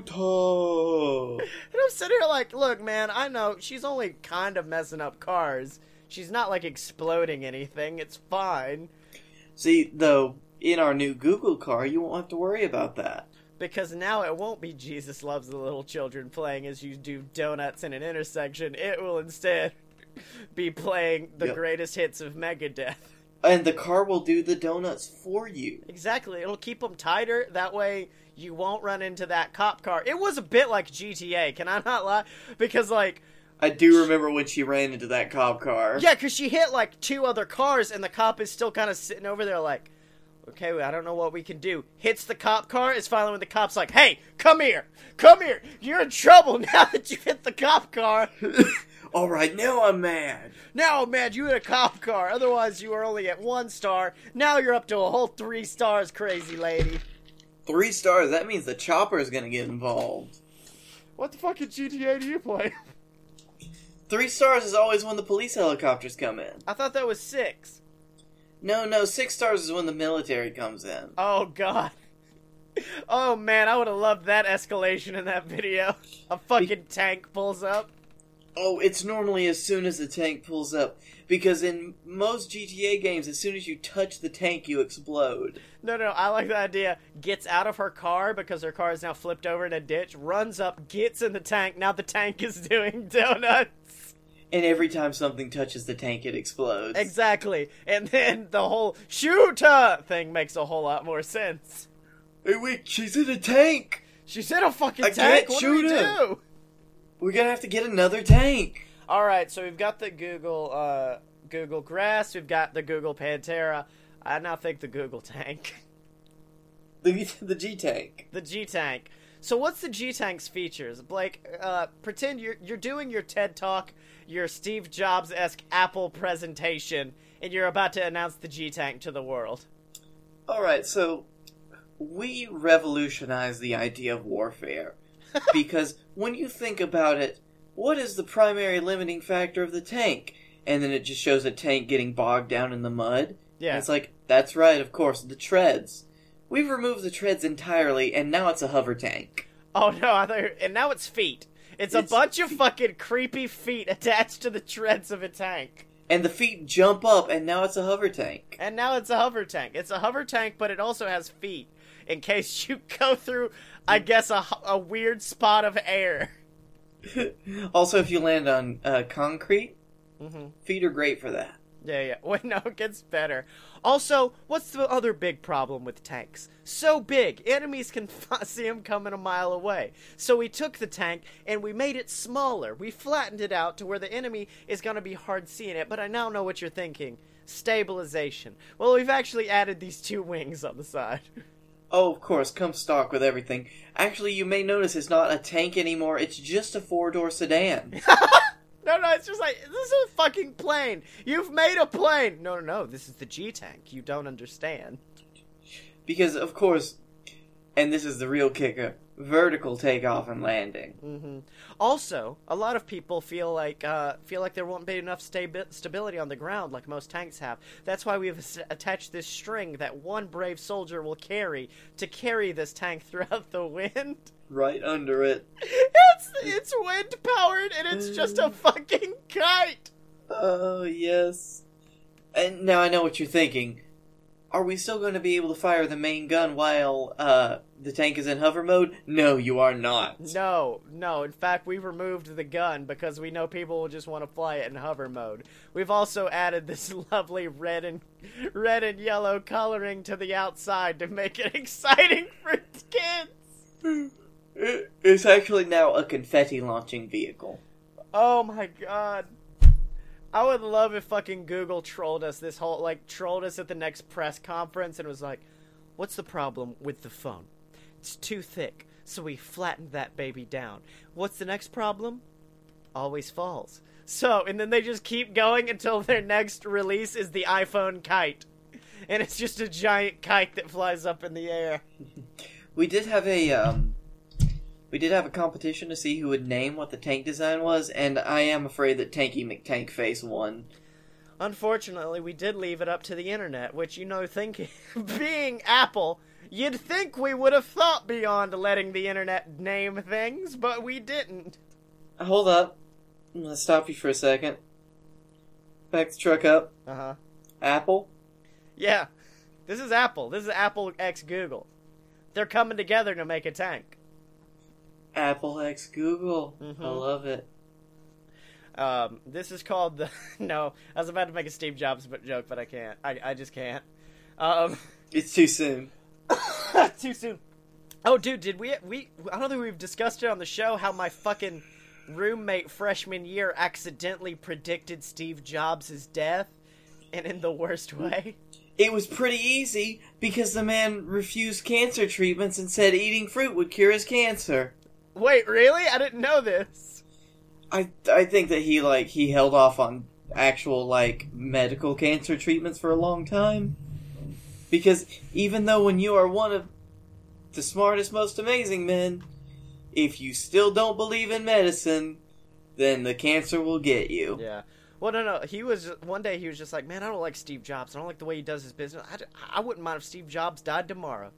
Shooter. (laughs)
And I'm sitting here like, "Look, man, I know she's only kind of messing up cars. She's not like exploding anything. It's fine."
See, though, in our new Google car, you won't have to worry about that.
Because now it won't be Jesus Loves the Little Children playing as you do donuts in an intersection. It will instead be playing the
Yep.
greatest hits of Megadeth.
And the car will do the donuts for you.
Exactly. It'll keep them tighter. That way you won't run into that cop car. It was a bit like GTA. Can I not lie? Because, like,
I do remember when she ran into that cop car.
yeah, because she hit, like, two other cars, and the cop is still kind of sitting over there, like, okay, I don't know what we can do. Hits the cop car, is finally when the cop's like, hey, come here, come here, you're in trouble (laughs) now that you hit the cop car. (laughs)
All right, now I'm mad.
Now, man, you hit a cop car. Otherwise, you were only at one star. Now you're up to a whole three stars, crazy lady.
Three stars. That means the chopper is gonna get involved.
What the fucking GTA do you play?
Three stars is always when the police helicopters come in.
I thought that was six.
No, no, six stars is when the military comes in.
Oh, God. Oh, man, I would have loved that escalation in that video. A fucking tank pulls up.
Oh, it's normally as soon as the tank pulls up. Because in most GTA games, as soon as you touch the tank, you explode.
No, no, I like the idea. Gets out of her car because her car is now flipped over in a ditch, runs up, gets in the tank. Now the tank is (laughs) doing donuts.
And every time something touches the tank, it explodes.
Exactly. And then the whole shooter thing makes a whole lot more sense.
Hey, wait, she's in a tank!
She's in a fucking
I
tank.
can't
What do we
shoot her.
do?
We're gonna have to get another tank!
All right, so we've got the Google uh, Google Grass. We've got the Google Pantera. I now think the Google Tank, (laughs)
The, the G tank.
the G Tank. So what's the G Tank's features? Blake, uh, pretend you're you're doing your TED Talk, your Steve Jobs esque Apple presentation, and you're about to announce the G Tank to the world.
Alright, so we revolutionized the idea of warfare. Because when you think about it, what is the primary limiting factor of the tank? And then it just shows a tank getting bogged down in the mud.
Yeah.
And it's like, that's right, of course, the treads. We've removed the treads entirely, and now it's a hover tank.
Oh no! I thought, and now it's feet. It's, a bunch of fucking creepy feet (laughs) attached to the treads of a tank.
And the feet jump up, and now it's a hover tank.
And now it's a hover tank. It's a hover tank, but it also has feet in case (laughs) you go through, I guess, a, a weird spot of air. (laughs)
also, if you land on uh, concrete,
hmm
feet are great for that.
Yeah, yeah. (laughs) Wait, no, it gets better. Also, what's the other big problem with tanks? So big, enemies can (laughs) f- see them coming a mile away. So we took the tank and we made it smaller. We flattened it out to where the enemy is going to be hard seeing it. But I now know what you're thinking. Stabilization. Well, we've actually added these two wings on the side.
Oh, of course, come stock with everything. Actually, you may notice it's not a tank anymore, it's just a four door sedan. (laughs)
No, no, it's just like this is a fucking plane. You've made a plane. No, no, no. This is the G tank. You don't understand.
because, of course, and this is the real kicker, vertical takeoff and landing.
hmm Also, a lot of people feel like uh, feel like there won't be enough stabi- stability on the ground like most tanks have. That's why we've attached this string that one brave soldier will carry to carry this tank (laughs) throughout the wind.
Right under it. (laughs)
It's it's wind powered and it's just a (laughs) fucking kite.
Oh, yes. And now I know what you're thinking. Are we still going to be able to fire the main gun while uh, the tank is in hover mode? No, you are not.
No, no. In fact, we've removed the gun because we know people will just want to fly it in hover mode. We've also added this (laughs) lovely red and red and yellow coloring to the outside to make it (laughs) exciting for kids.
It's actually now a confetti launching vehicle.
Oh my god. I would love if fucking Google trolled us this whole like trolled us at the next press conference and was like, "What's the problem with the phone? It's too thick, so we flattened that baby down. What's the next problem? Always falls." So, and then they just keep going until their next release is the iPhone kite. And it's just a giant kite that flies up in the air. (laughs)
We did have a um, we did have a competition to see who would name what the tank design was, and I am afraid that Tanky McTankface won.
Unfortunately, we did leave it up to the internet, which, you know, thinking, (laughs) being Apple, you'd think we would have thought beyond letting the internet name things, but we didn't.
Hold up, I'm gonna stop you for a second. Back the truck up.
Uh huh.
Apple.
Yeah. This is Apple. This is Apple X Google. They're coming together to make a tank.
Apple X Google.
Mhm.
I love it.
Um, this is called the. (laughs) no, I was about to make a Steve Jobs joke, but I can't. I, I just can't. Um. (laughs)
It's too soon. (laughs)
Too soon. Oh, dude, did we we? I don't think we've discussed it on the show how my fucking roommate freshman year accidentally predicted Steve Jobs' death, and in the worst way.
It was pretty easy because the man refused cancer treatments and said eating fruit would cure his cancer.
Wait, really? I didn't know this.
I I think that he like he held off on actual like medical cancer treatments for a long time. Because even though when you are one of the smartest, most amazing men, if you still don't believe in medicine, then the cancer will get you.
Yeah. Well, no, no. He was one day. He was just like, "Man, I don't like Steve Jobs. I don't like the way he does his business. I, I wouldn't mind if Steve Jobs died tomorrow."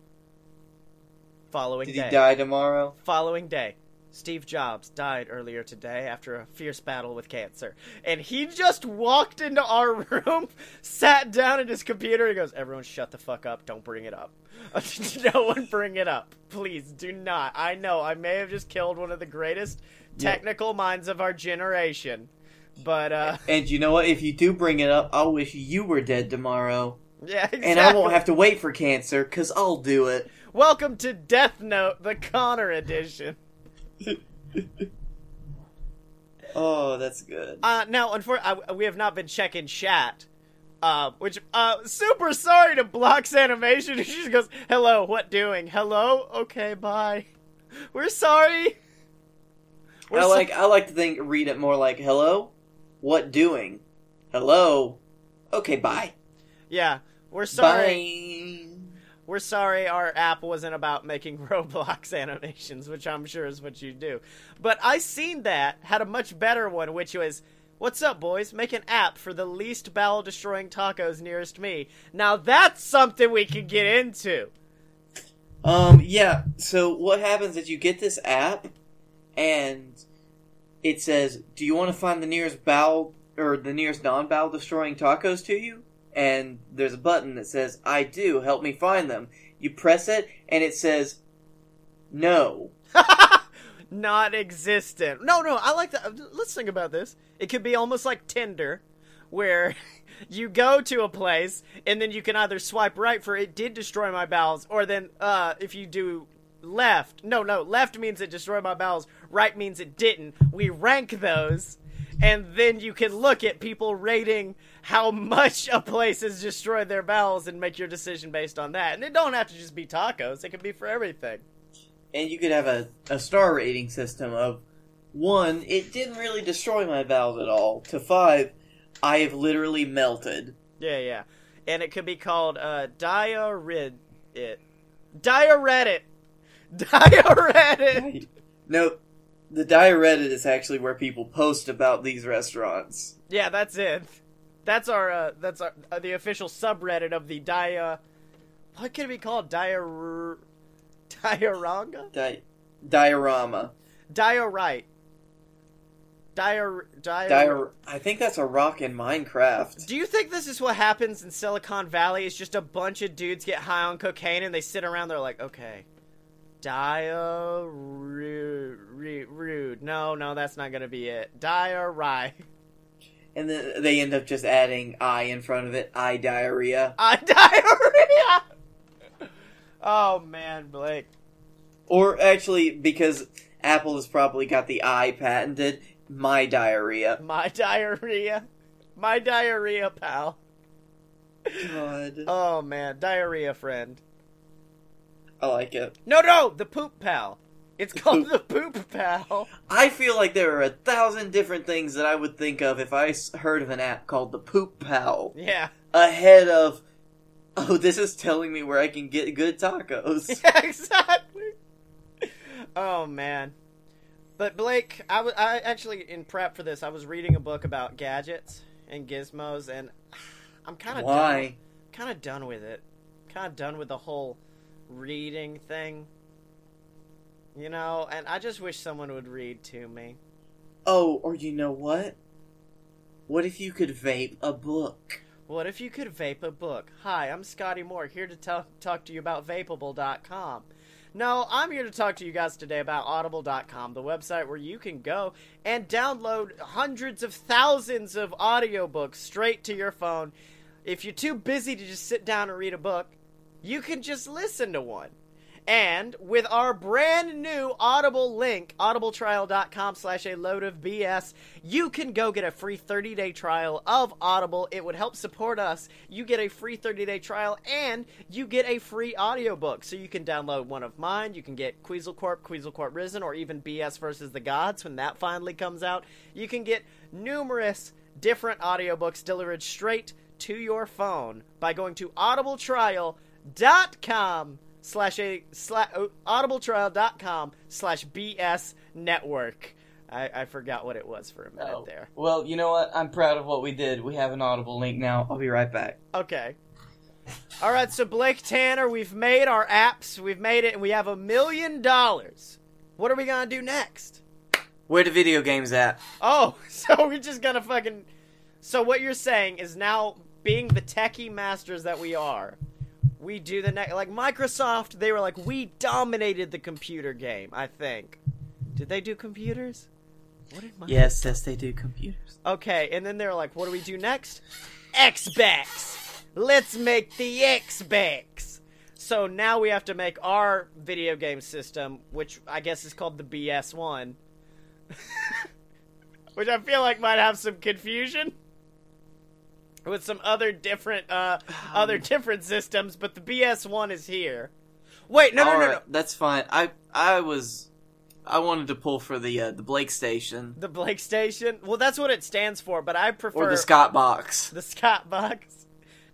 Following
Did
day.
he die tomorrow?
Following day, Steve Jobs died earlier today after a fierce battle with cancer. And he just walked into our (laughs) room, sat down at his computer, and goes, Everyone shut the fuck up. Don't bring it up. (laughs) no one bring it up. Please do not. I know I may have just killed one of the greatest technical minds of our generation. But, uh,
And you know what? If you do bring it up, I'll wish you were dead tomorrow. (laughs)
yeah, exactly.
And I won't have to wait for cancer, because I'll do it.
Welcome to Death Note, the Connor edition. (laughs)
Oh, that's good.
Uh, now, unfortunately, we have not been checking chat. Uh, which, uh, super sorry to Block's animation. (laughs) She just goes, hello, what doing? Hello? Okay, bye. We're sorry. We're
I
so-
like I like to think read it more like hello, what doing? Hello. Okay, bye.
Yeah, we're sorry.
Bye.
We're sorry our app wasn't about making (laughs) Roblox animations, which I'm sure is what you do. But I seen that, had a much better one, which was, What's up, boys? Make an app for the least bowel destroying tacos nearest me. Now that's something we can get into.
Um, yeah. So what happens is you get this app, and it says, "Do you want to find the nearest bowel or the nearest non-bowel destroying tacos to you?" And there's a button that says, "I do. Help me find them." You press it, and it says, "No." (laughs)
Not existent. No, no, I like that. Let's think about this. It could be almost like Tinder, where (laughs) you go to a place and then you can either swipe right for it did destroy my bowels, or then uh, if you do left, no, no, left means it destroyed my bowels, right means it didn't. We rank those, and then you can look at people rating how much a place has destroyed their bowels and make your decision based on that. And it don't have to just be tacos; it can be for everything.
and you could have a, a star rating system of one, it didn't really destroy my bowels at all, to five, I have literally melted.
Yeah, yeah. And it could be called uh Diarid it. Diuretic. Diuretic.
No, the Diuretic is actually where people post about these restaurants.
Yeah, that's it. That's our uh, that's our uh, the official subreddit of the dia. What can it be called? Dior dioranga?
Di- diorama.
Diorite. Dior dior.
Dior- I think that's a rock in Minecraft.
Do you think this is what happens in Silicon Valley? Is just a bunch of dudes get high on cocaine and they sit around. They're like, okay, Dio rude, rude. No, no, that's not gonna be it. Diorite.
And then they end up just adding I in front of it. I diarrhea. (laughs)
I diarrhea. Oh man, Blake.
Or actually, because Apple has probably got the I patented, my diarrhea.
My diarrhea. My diarrhea, pal.
God.
Oh man, diarrhea friend.
I like it.
No, no, the poop pal. It's called the poop pal.
I feel like there are a thousand different things that I would think of if I heard of an app called the Poop Pal.
Yeah.
Ahead of, oh, this is telling me where I can get good tacos. (laughs)
Yeah, exactly. Oh man. But Blake, I was I actually in prep for this, I was reading a book about gadgets and gizmos and I'm kind of
Why?
kind of done with it. Kind of done with the whole reading thing. You know, and I just wish someone would read to me.
Oh, or you know what? What if you could vape a book?
What if you could vape a book? Hi, I'm Scottye Moore, here to tell talk to you about Vapable.com. No, I'm here to talk to you guys today about Audible.com, the website where you can go and download hundreds of thousands of audiobooks straight to your phone. If you're too busy to just sit down and read a book, you can just listen to one. And with our brand new Audible link, audibletrial.com slash a load of BS, you can go get a free 30 day trial of Audible. It would help support us. You get a free 30 day trial and you get a free audiobook. So you can download one of mine. You can get Queasel Corp, Queasel Corp Risen, or even BS versus the Gods when that finally comes out. You can get numerous different audiobooks delivered straight to your phone by going to audibletrial.com slash a oh, slash audibletrial.com slash bs network I, I forgot what it was for a minute
Oh.
there
Well, you know what? I'm proud of what we did. We have an Audible link now. I'll be right back.
okay all right so blake tanner we've made our apps we've made it and we have a million dollars what are we gonna do next
Where the video games at?
oh (laughs) so we're just gonna fucking so what you're saying is now being the techie masters that we are we do the next like microsoft they were like we dominated the computer game i think. Did they do computers? What did my
Yes, yes, they do computers.
okay and then they're like what do we do next? Xbox. Let's make the xbox. So now we have to make our video game system which i guess is called the bs1 (laughs) which i feel like might have some confusion with some other different uh other different systems but the bs1 is here wait no no no, no
Alright, That's fine. I I was I wanted to pull for the uh, the Blake station
the blake station well that's what it stands for but i prefer
or the Scott box.
the Scott box.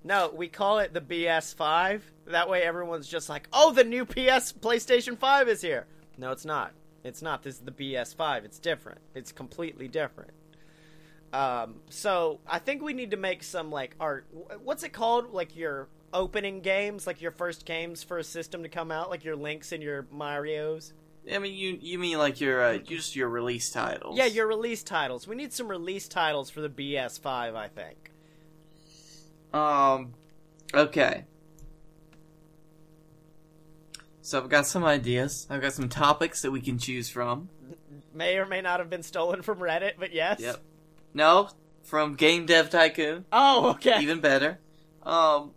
No, we call it the BS5. That way everyone's just like, "Oh, the new PS PlayStation 5 is here." No, it's not. It's not. This is the BS5. It's different. It's completely different. Um, so I think we need to make some like art. What's it called? Like your opening games, like your first games for a system to come out, like your Links and your Mario's.
I mean, you you mean like your uh, just your release titles?
Yeah, your release titles. We need some release titles for the BS5. I think.
Um, okay. So I've got some ideas. I've got some topics that we can choose from.
May or may not have been stolen from Reddit, but yes.
Yep. No, from Game Dev Tycoon.
Oh, okay.
Even better. Um.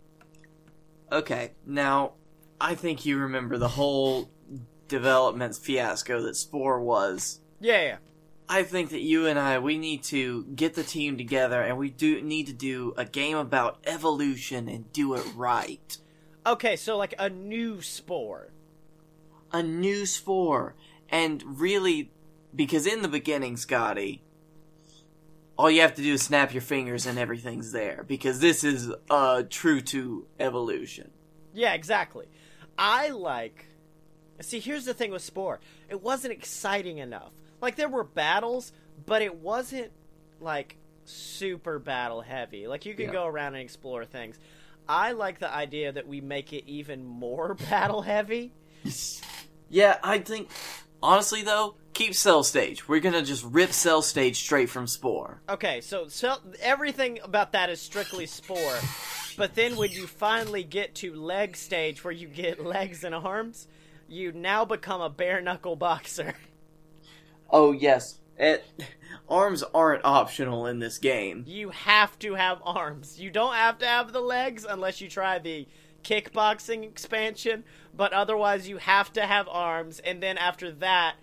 Okay, now I think you remember the whole development fiasco that Spore was.
Yeah, yeah.
I think that you and I we need to get the team together and we do need to do a game about evolution and do it right.
Okay, so like a new spore.
A new Spore and really because in the beginning, Scottye, all you have to do is snap your fingers and everything's there because this is uh true to evolution.
Yeah, exactly. I like See, here's the thing with Spore. It wasn't exciting enough. Like there were battles, but it wasn't like super battle heavy. Like you can
Yeah.
go around and explore things. I like the idea that we make it even more (laughs) battle heavy.
Yeah, I think honestly though, keep Cell Stage. We're gonna just rip Cell Stage straight from Spore.
Okay, so, so everything about that is strictly Spore. But then when you finally get to leg stage where you get (laughs) legs and arms, you now become a bare knuckle boxer.
Oh yes, it, arms aren't optional in this game.
You have to have arms. You don't have to have the legs unless you try the kickboxing expansion, but otherwise you have to have arms. And then after that,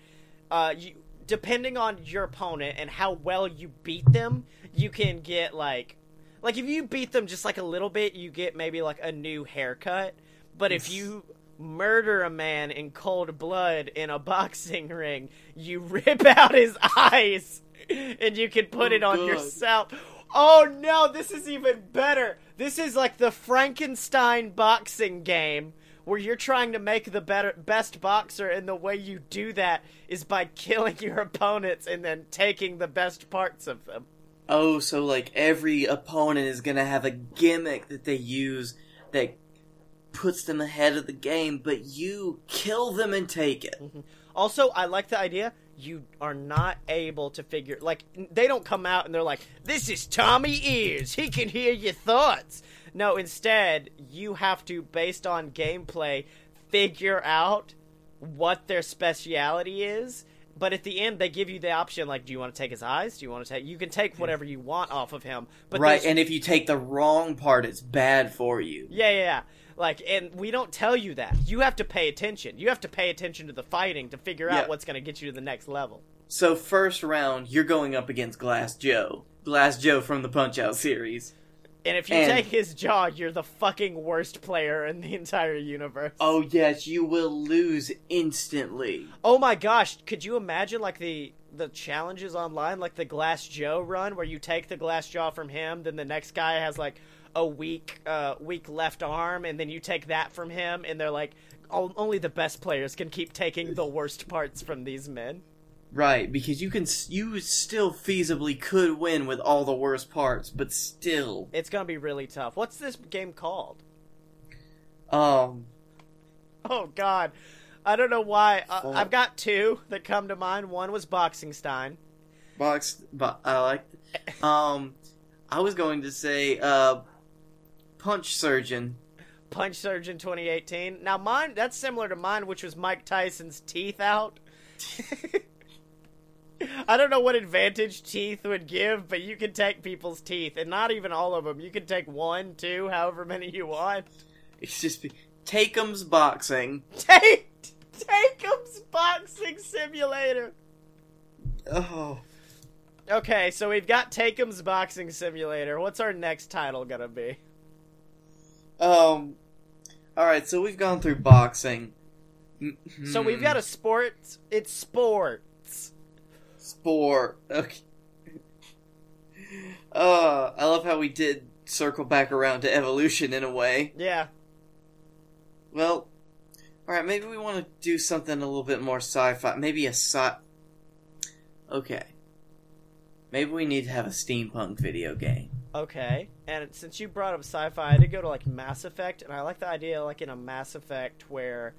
uh, you depending on your opponent and how well you beat them, you can get like, like if you beat them just like a little bit, you get maybe like a new haircut. But if you murder a man in cold blood in a (laughs) boxing ring, you rip out his eyes (laughs) and you can put
Oh,
it on
God.
yourself. Oh no, this is even better. This is like the Frankenstein boxing game where you're trying to make the better best boxer and the way you do that is by (laughs) killing your opponents and then taking the best parts of them.
Oh, so like every opponent is gonna have a gimmick that they use that puts them ahead of the game, but you kill them and take it. Mm-hmm.
Also, I like the idea you are not able to figure like they don't come out and they're like, "This is Tommy Ears. He can hear your thoughts." No, instead, you have to based on gameplay figure out what their speciality is. But at the end, they give you the option like, do you want to take his eyes? Do you want to take? You can take hmm. whatever you want off of him. But
right,
there's-
and if you take the wrong part, it's bad for you.
yeah, yeah, yeah. Like, and we don't tell you that. You have to pay attention. You have to pay attention to the fighting to figure out
Yeah.
what's going to get you to the next level.
So first round, you're going up against Glass Joe. Glass Joe from the Punch Out series.
And if you
And-
take his jaw, you're the fucking worst player in the entire universe.
Oh yes, you will lose instantly.
Oh my gosh, could you imagine like the the challenges online, like the Glass Joe run, where you take the glass jaw from him, then the next guy has like a weak uh weak left arm, and then you take that from him, and they're like, only the best players can keep taking the worst parts from these men.
Right, because you can you still feasibly could win with all the worst parts, but still,
It's gonna be really tough. What's this game called?
um,
Oh God, I don't know why. Uh, I've got two that come to mind. One was Boxing Stein.
box. But I like. Um, I was going to say, uh, Punch Surgeon.
Punch Surgeon 2018. Now mine that's similar to mine, which was Mike Tyson's teeth out. (laughs) I don't know what advantage teeth would give, but you can take people's teeth, and not even all of them. You can take one, two, however many you want.
It's just Take'em's boxing. (laughs)
Take, take 'em's boxing simulator.
Oh,
Okay, so we've got Take'em's boxing simulator. What's our next title gonna be?
Um, all right. So we've gone through boxing.
So we've got a sport. It's sports.
sport. Okay. Uh, I love how we did circle back around to evolution in a way.
Yeah.
Well, alright, maybe we want to do something a little bit more sci fi. Maybe a sci. Okay. Maybe we need to have a steampunk video game.
Okay, and since you brought up sci-fi, I did go to like Mass Effect, and I like the idea like in a Mass Effect where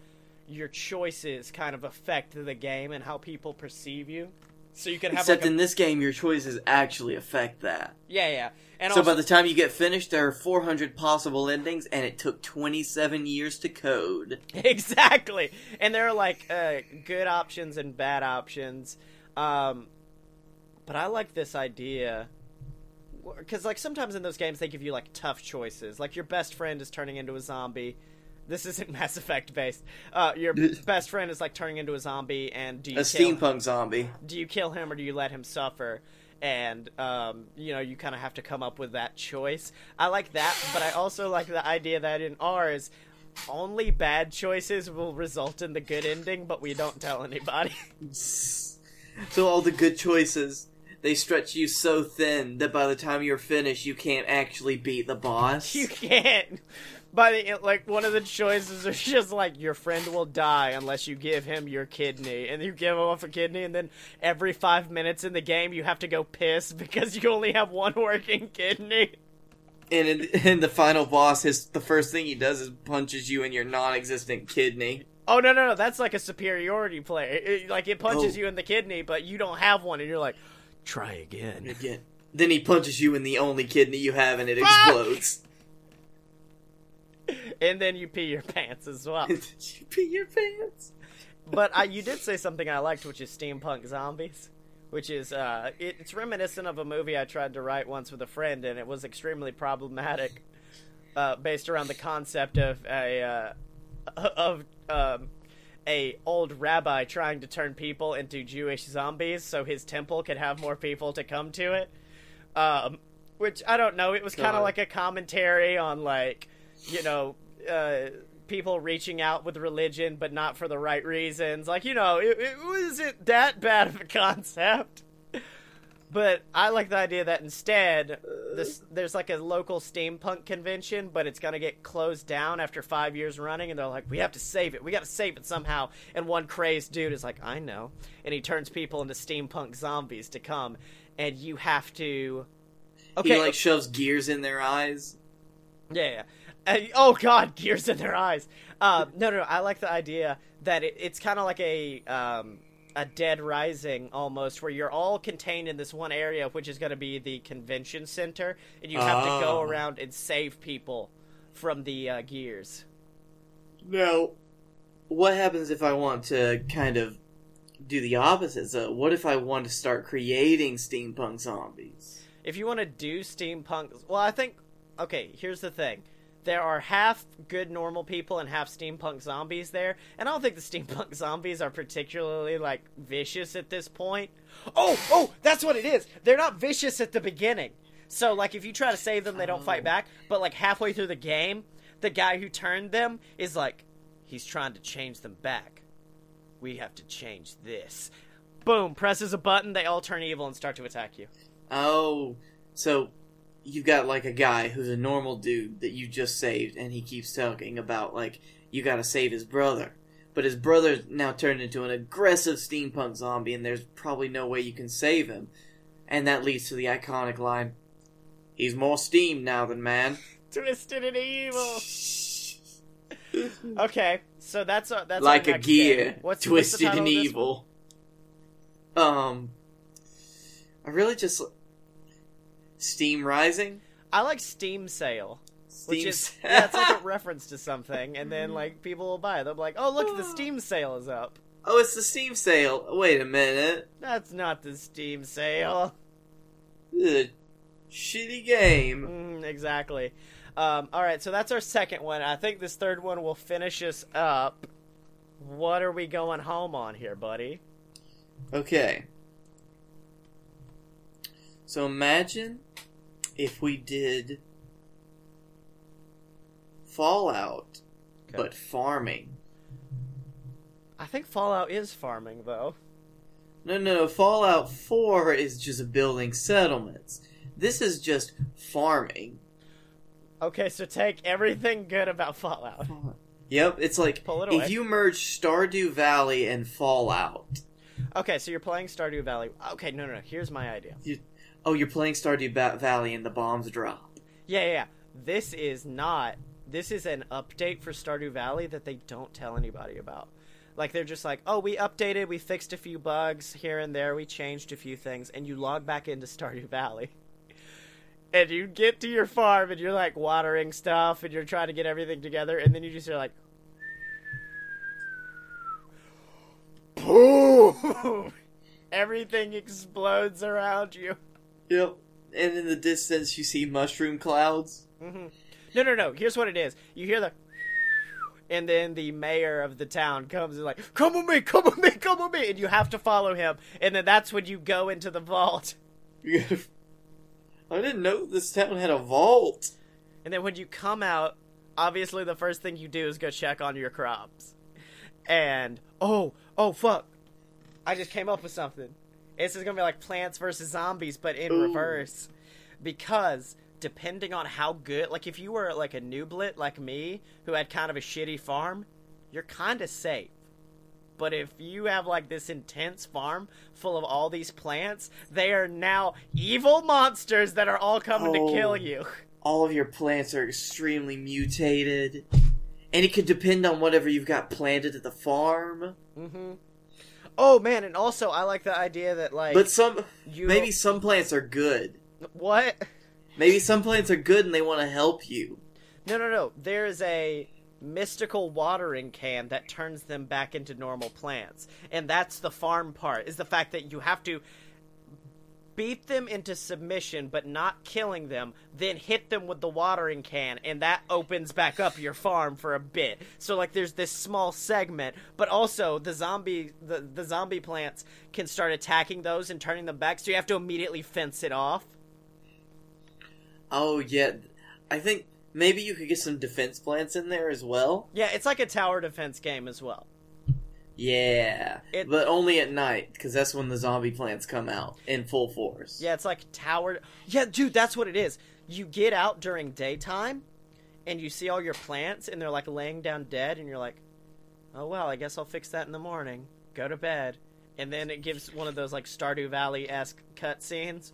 your choices kind of affect the game and how people perceive you. So you can have
Except
like a,
in this game, your choices actually affect that.
yeah, yeah, and
so
also,
by the time you get finished, there are 400 possible endings, and it took 27 years to code. (laughs)
exactly, and there are like uh, good options and bad options. Um, but I like this idea because like sometimes in those games they give you like tough choices. Like your best friend is turning into a zombie. This isn't (laughs) Mass Effect based. Uh, your best friend is like turning into a zombie, and do you
A
kill,
steampunk zombie.
do you kill him or do you let him suffer? And um, you know, you kind of have to come up with that choice. I like that, but I also like the idea that in ours, only bad choices will result in the good ending, but we don't tell anybody. (laughs)
So all the good choices, they stretch you so thin that by the time you're finished, you can't actually beat the boss. (laughs)
you can't. by the like one of the choices is just like your friend will die unless you give him your kidney and you give him off a kidney and then every five minutes in the game you have to go piss (laughs) because you only have one working kidney
And in, in the final boss, his the first thing he does is punches you in your non-existent kidney.
oh no no no that's like a superiority play It- like it punches
Oh.
you in the kidney but you don't have one and you're like try again
Again. Then he punches you in the only kidney you have, and it
Fuck!
explodes.
and then you pee your pants as well (laughs)
you pee your pants?
but I, you did say something I liked, which is steampunk zombies, which is uh, it, it's reminiscent of a movie I tried to write once with a friend, and it was extremely problematic, uh, based around the concept of a uh, of um, a old rabbi trying to turn people into Jewish zombies, so his temple could have more people to come to it. Um, which I don't know. It was kind of like a commentary on like you know. Uh, people reaching out with religion but not for the right reasons like you know it, it wasn't that bad of a concept but i like the idea that instead this there's like a local steampunk convention but it's going to get closed down after five years running and they're like we have to save it we got to save it somehow and one crazed dude is like i know and he turns people into steampunk zombies to come and you have to okay
He like shoves gears in their eyes.
yeah. yeah. Uh, oh God, gears in their eyes. Uh, no, no, no. I like the idea that it, it's kind of like a um, a Dead Rising almost, where you're all contained in this one area, which is going to be the convention center, and you have to go
Ah.
around and save people from the uh, gears.
Now, what happens if I want to kind of do the opposite? So, what if I want to start creating steampunk zombies?
If you want to do steampunk, well, I think okay. Here's the thing: there are half good normal people and half steampunk zombies there, and I don't think the (laughs) steampunk zombies are particularly like vicious at this point. Oh, oh, that's what it is. They're not vicious at the beginning. So like, if you try to save them, they don't fight
Oh.
back. But like halfway through the game, the guy who turned them is like, he's trying to change them back. We have to change this. Boom! Presses a button. They all turn evil and start to attack you.
Oh, so you've got like a guy who's a normal dude that you just saved, and he keeps talking about like you got to save his brother, but his brother's now turned into an aggressive steampunk zombie, and there's probably no way you can save him, and that leads to the iconic line: "He's more steam now than man." (laughs)
Twisted and evil. (laughs) Okay, so that's a, that's
like a gear.
What's, what's
twisted
title
and evil. Um, I really just Steam Rising.
I like Steam Sale, which
Steam
is yeah, it's like a (laughs) reference to something, and then like people will buy it. They'll be like, "Oh, look, the Steam Sale is up."
oh, it's the Steam sale. Wait a minute,
That's not the Steam Sale.
Ugh, shitty game.
Mm, exactly. Um, all right, so that's our second one. I think this third one will finish us up. What are we going home on here, buddy?
Okay. So imagine if we did Fallout,
Okay.
but farming.
I think Fallout is farming, though.
No, no, no. Fallout 4 is just building settlements. This is just farming.
Okay, so take everything good about Fallout.
Yep, it's like
Pull it away.
if you merge Stardew Valley and Fallout.
Okay, so you're playing Stardew Valley. Okay, no, no, no. Here's my idea.
Oh, you're playing Stardew Valley and the bombs drop.
Yeah, yeah, yeah. This is not. This is an update for Stardew Valley that they don't tell anybody about. Like they're just like, oh, we updated, we fixed a few bugs here and there, we changed a few things, and you log back into Stardew Valley. (laughs) And you get to your farm and you're like watering stuff and you're trying to get everything together, and then you just are like, (laughs) boom! (laughs) Everything explodes around you.
Yep. And in the distance, you see mushroom clouds.
hmm No, no, no. Here's what it is. You hear the, and then the mayor of the town comes and like, "Come with me, come with me, come with me," and you have to follow him. And then that's when you go into the vault.
You (laughs) I didn't know this town had a vault.
And then when you come out, obviously the first thing you do is go check on your crops. And oh, oh fuck! I just came up with something. This is gonna be like Plants vs Zombies, but in
Ooh.
reverse, because depending on how good, like if you were like a nooblet like me who had kind of a shitty farm, you're kind of safe. But if you have like this intense farm full of all these plants, they are now evil monsters that are all coming
Oh.
to kill you.
All of your plants are extremely mutated. And it could depend on whatever you've got planted at the farm.
hmm Oh man, and also I like the idea that like
But some
you
maybe some plants are good.
what?
Maybe some plants are good and they want to help you.
No, no, no. There's a mystical watering can that turns them back into normal plants. And that's the farm part, is the fact that you have to beat them into submission but not killing them, then hit them with the watering can, and that opens back up your farm for a bit. So like there's this small segment, but also the zombie the, the zombie plants can start attacking those and turning them back, so you have to immediately fence it off.
Oh yeah, I think maybe you could get some defense plants in there as well.
Yeah, it's like a tower defense game as well.
Yeah,
It-
but only at night because that's when the zombie plants come out in full force.
Yeah, it's like tower. Yeah, dude, that's what it is. You get out during daytime, and you see all your plants, and they're like laying down dead, and you're like, "Oh well, I guess I'll fix that in the morning. Go to bed." And then it gives one of those like Stardew Valley esque cutscenes,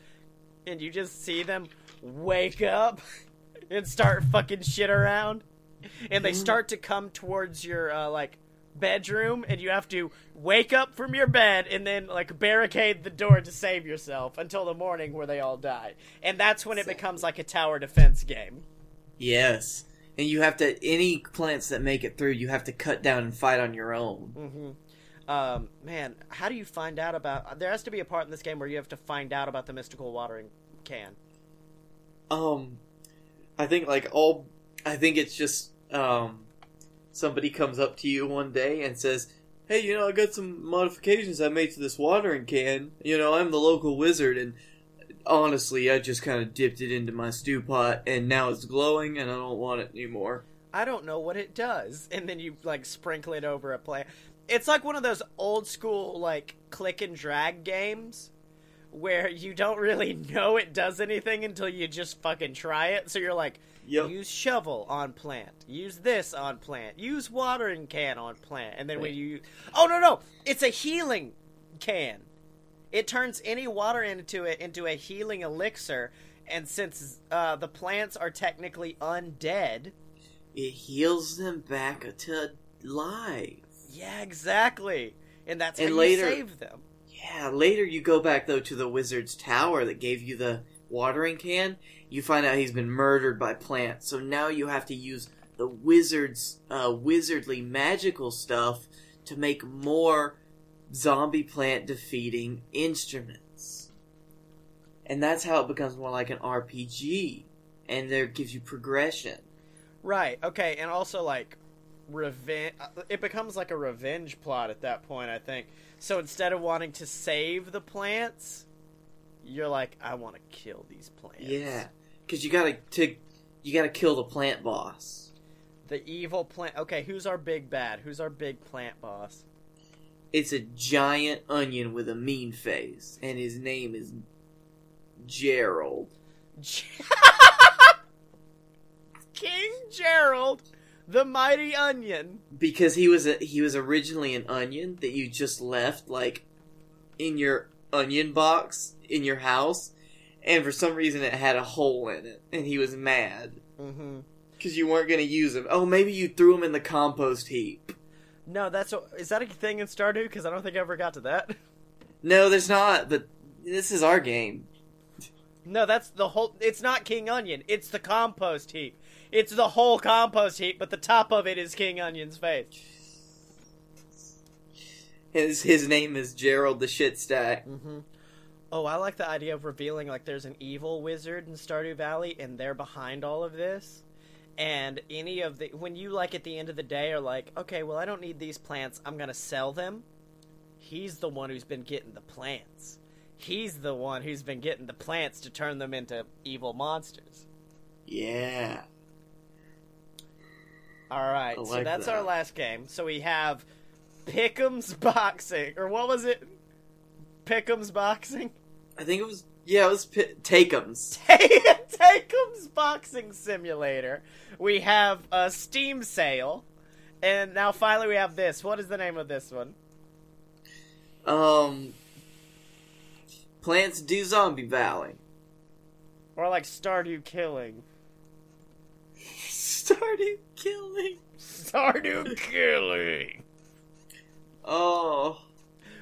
and you just see them wake up (laughs) and start fucking shit around, and they start to come towards your uh, like bedroom and you have to wake up from your bed and then like barricade the door to save yourself until the morning where they all die. And that's when it becomes like a tower defense game.
Yes, and you have to any plants that make it through, you have to cut down and fight on your own.
hmm Um, man, how do you find out about? There has to be a part in this game where you have to find out about the mystical watering can.
Um, I think like all, I think it's just um, somebody comes up to you one day and says, "Hey, you know, I got some modifications I made to this watering can. You know, I'm the local wizard, and honestly, I just kind of dipped it into my stew pot, and now it's glowing, and I don't want it anymore."
I don't know what it does, and then you like sprinkle it over a plant. It's like one of those old school like click and drag games where you don't really (laughs) know it does anything until you just fucking try it. So you're like,
Yep.
use shovel on plant, use this on plant, use watering can on plant, and then when you oh no no, it's a healing can. It turns any water into it into a healing elixir, and since uh, the plants are technically undead.
It heals them back to life.
Yeah, exactly. And that's how
And
you
later-
save them.
Yeah, later you go back though to the wizard's tower that gave you the watering can. You find out he's been murdered by plants. So now you have to use the wizard's uh, wizardly magical stuff to make more zombie plant defeating instruments. And that's how it becomes more like an RPG. And there gives you progression.
Right. Okay. And also like revenge. It becomes like a revenge plot at that point. I think. So instead of wanting to save the plants, you're like, I want to kill these plants.
Yeah, because you gotta to you gotta kill the plant boss.
The evil plant. Okay. Who's our big bad? Who's our big plant boss?
It's a giant onion with a mean face, and his name is Gerald. (laughs)
King Gerald, the mighty onion.
Because he was a, he was originally an onion that you just left like in your onion box in your house, and for some reason it had a hole in it, and he was mad
Mm-hmm.
because you weren't gonna use him. Oh, maybe you threw him in the compost heap.
No, that's a, is that a thing in Stardew? Because I don't think I ever got to that.
No, there's not. But this is our game.
No, that's the whole. It's not King Onion. It's the compost heap. It's the whole compost heap, but the top of it is King Onion's face.
His his name is Gerald the Shit Stack.
Mm-hmm. Oh, I like the idea of revealing like there's an evil wizard in Stardew Valley, and they're behind all of this. And any of the when you like at the end of the day are like, okay, well I don't need these plants. I'm gonna sell them. He's the one who's been getting the plants. He's the one who's been getting the plants to turn them into evil monsters.
Yeah.
All right,
I
so that's
that.
our last game. So we have Pick'em's boxing, or what was it? Pick'em's boxing.
I think it was yeah, it was P- Takeums.
Take (laughs) Take 'Em's Boxing Simulator. We have a Steam sale. And now finally we have this. What is the name of this one?
Um, Plants Do Zombie Valley.
Or like Stardew Killing. (laughs)
Stardew killing.
Stardew Killing.
Oh,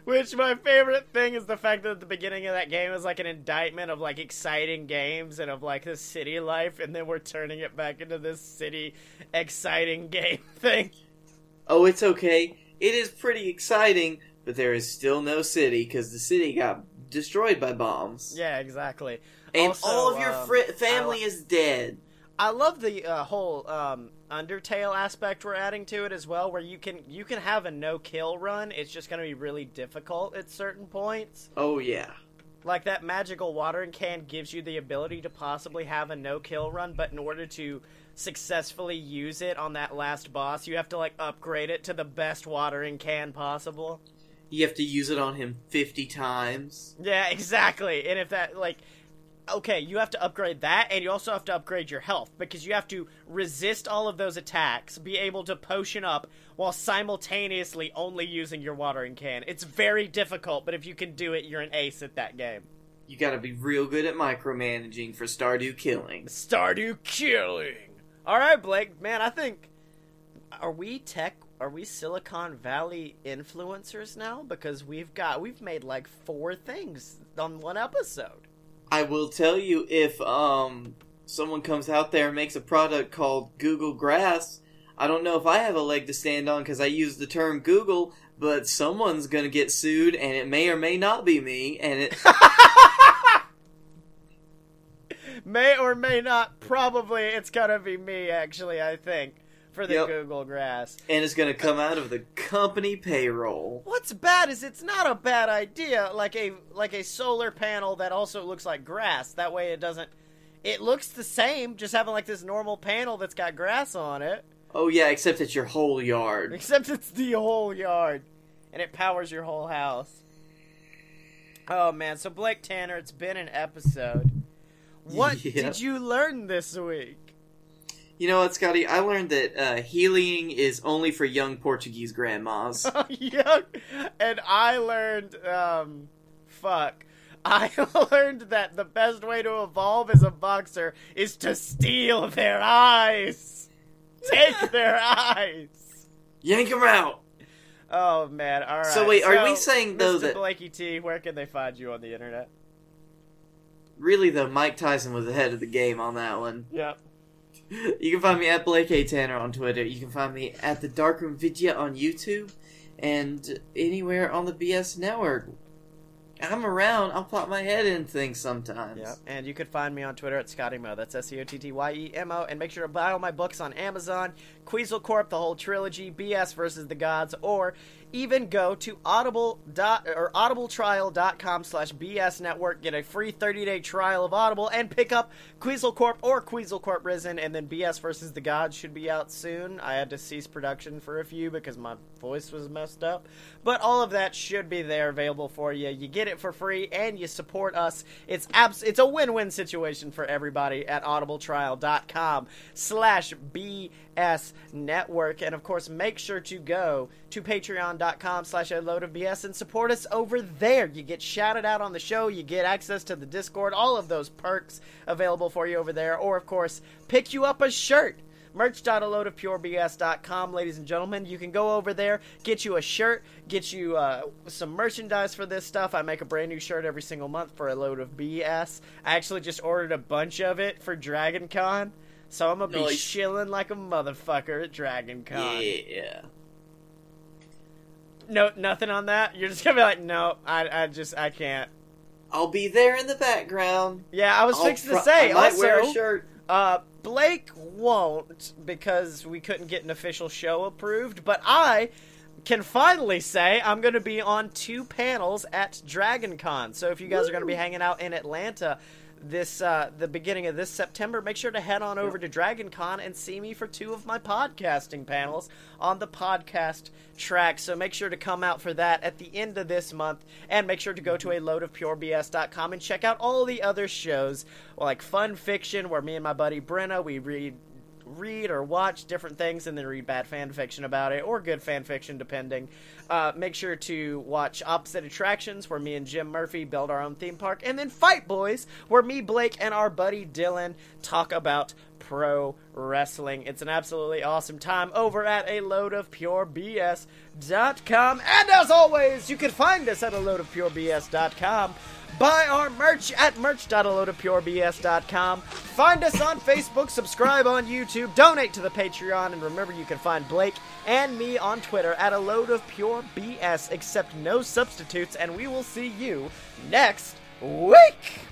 Which my favorite thing is the fact that at the beginning of that game is like an indictment of like exciting games and of like the city life, and then we're turning it back into this city exciting game (laughs) thing.
oh, it's okay. It is pretty exciting, but there is still no city because the city got destroyed by bombs,
Yeah, exactly.
and
Also,
all of your
um,
fri family
I-
is dead.
I love the uh, whole um, Undertale aspect we're adding to it as well, where you can you can have a no kill run. It's just going to be really difficult at certain points.
Oh yeah.
Like that magical watering can gives you the ability to possibly have a no kill run, but in order to successfully use it on that last boss, you have to like upgrade it to the best watering can possible.
You have to use it on him 50 times.
Yeah, (laughs) exactly. And if that like okay, you have to upgrade that and you also have to upgrade your health because you have to resist all of those attacks, be able to potion up while simultaneously only using your watering can. It's very difficult, but if you can do it, you're an ace at that game.
You gotta be real good at micromanaging for Stardew Killing.
Stardew killing. All right, Blake. Man, I think are we tech? Are we Silicon Valley influencers now? Because we've got we've made like four things on one episode.
I will tell you if um someone comes out there and makes a product called Google Grass, I don't know if I have a leg to stand on because I use the term Google, but someone's gonna get sued, and it may or may not be me, and it (laughs)
May or may not. Probably it's gonna be me. Actually, I think for the
Yep.
Google Grass.
and it's gonna come out of the company payroll.
What's bad is it's not a bad idea. Like a like a solar panel that also looks like grass. That way it doesn't. It looks the same, just having like this normal panel that's got grass on it.
Oh yeah, except it's your whole yard.
Except it's the whole yard, and it powers your whole house. Oh man! So Blake Tanner, it's been an episode. What (laughs)
Yeah.
did you learn this week?
You know what, Scottye? I learned that uh, healing is only for young Portuguese grandmas. (laughs)
yeah, and I learned, um, fuck. I (laughs) learned that the best way to evolve as a boxer is to steal their eyes. Take (laughs) their eyes.
Yank them out.
Oh man! All right.
So wait, are we saying, though,
Mr.
that-
Blakey T? Where can they find you on the internet?
Really, though, Mike Tyson was ahead of the game on that one.
Yep.
You can find me at Blake A. Tanner on Twitter. You can find me at the Darkroom Vidya on YouTube, and anywhere on the BS Network. I'm around. I'll pop my head in things sometimes.
Yep. And you can find me on Twitter at Scottye Mo. That's S C O T T Y E M O. And make sure to buy all my books on Amazon, Queasel Corp, the whole trilogy, BS versus the Gods, or even go to audible dot or audibletrial.com slash BS network, get a free 30 day trial of Audible, and pick up Queasel Corp or Queasel Corp Risen, and then BS versus the Gods should be out soon. I had to cease production for a few because my voice was messed up. But all of that should be there available for you. You get it for free and you support us. It's abs- it's a win-win situation for everybody at audibletrial.com slash BS network. And of course, make sure to go to patreon.com slash a load of BS and support us over there. You get shouted out on the show, you get access to the Discord, all of those perks available for you over there. Or of course, pick you up a shirt. Merch.aloadofpurebs.com ladies and gentlemen you can go over there get you a shirt get you uh, some merchandise for this stuff. I make a brand new shirt every single month for a load of bs i actually just ordered a bunch of it for dragon con so i'm gonna be chilling like a motherfucker at dragon con
Yeah.
no nothing on that you're just gonna be like no i, I just i can't
I'll be there in the background.
yeah i was
I'll
fixing to say
I might
also
wear a shirt.
Uh, Blake won't because we couldn't get an official show approved, but I can finally say I'm going to be on two panels at Dragon Con. So if you guys are going to be hanging out in Atlanta this uh, the beginning of this September, make sure to head on over to Dragon Con and see me for two of my podcasting panels on the podcast track. So make sure to come out for that at the end of this month, and make sure to go to a loadofpurebs.com and check out all the other shows like Fun Fiction, where me and my buddy Brenna we read read or watch different things and then read bad fan fiction about it or good fan fiction depending. Uh, make sure to watch opposite attractions where me and jim murphy build our own theme park. And then fight boys where me blake and our buddy dylan talk about pro wrestling it's an absolutely awesome time over at a load of pure bs.com and as always you can find us at a load of pure bs.com Buy our merch at merch.aloadofpurebs.com. Find us on Facebook, subscribe on YouTube, donate to the Patreon, and remember you can find Blake and me on Twitter at a load of pure BS, except no substitutes, and we will see you next week.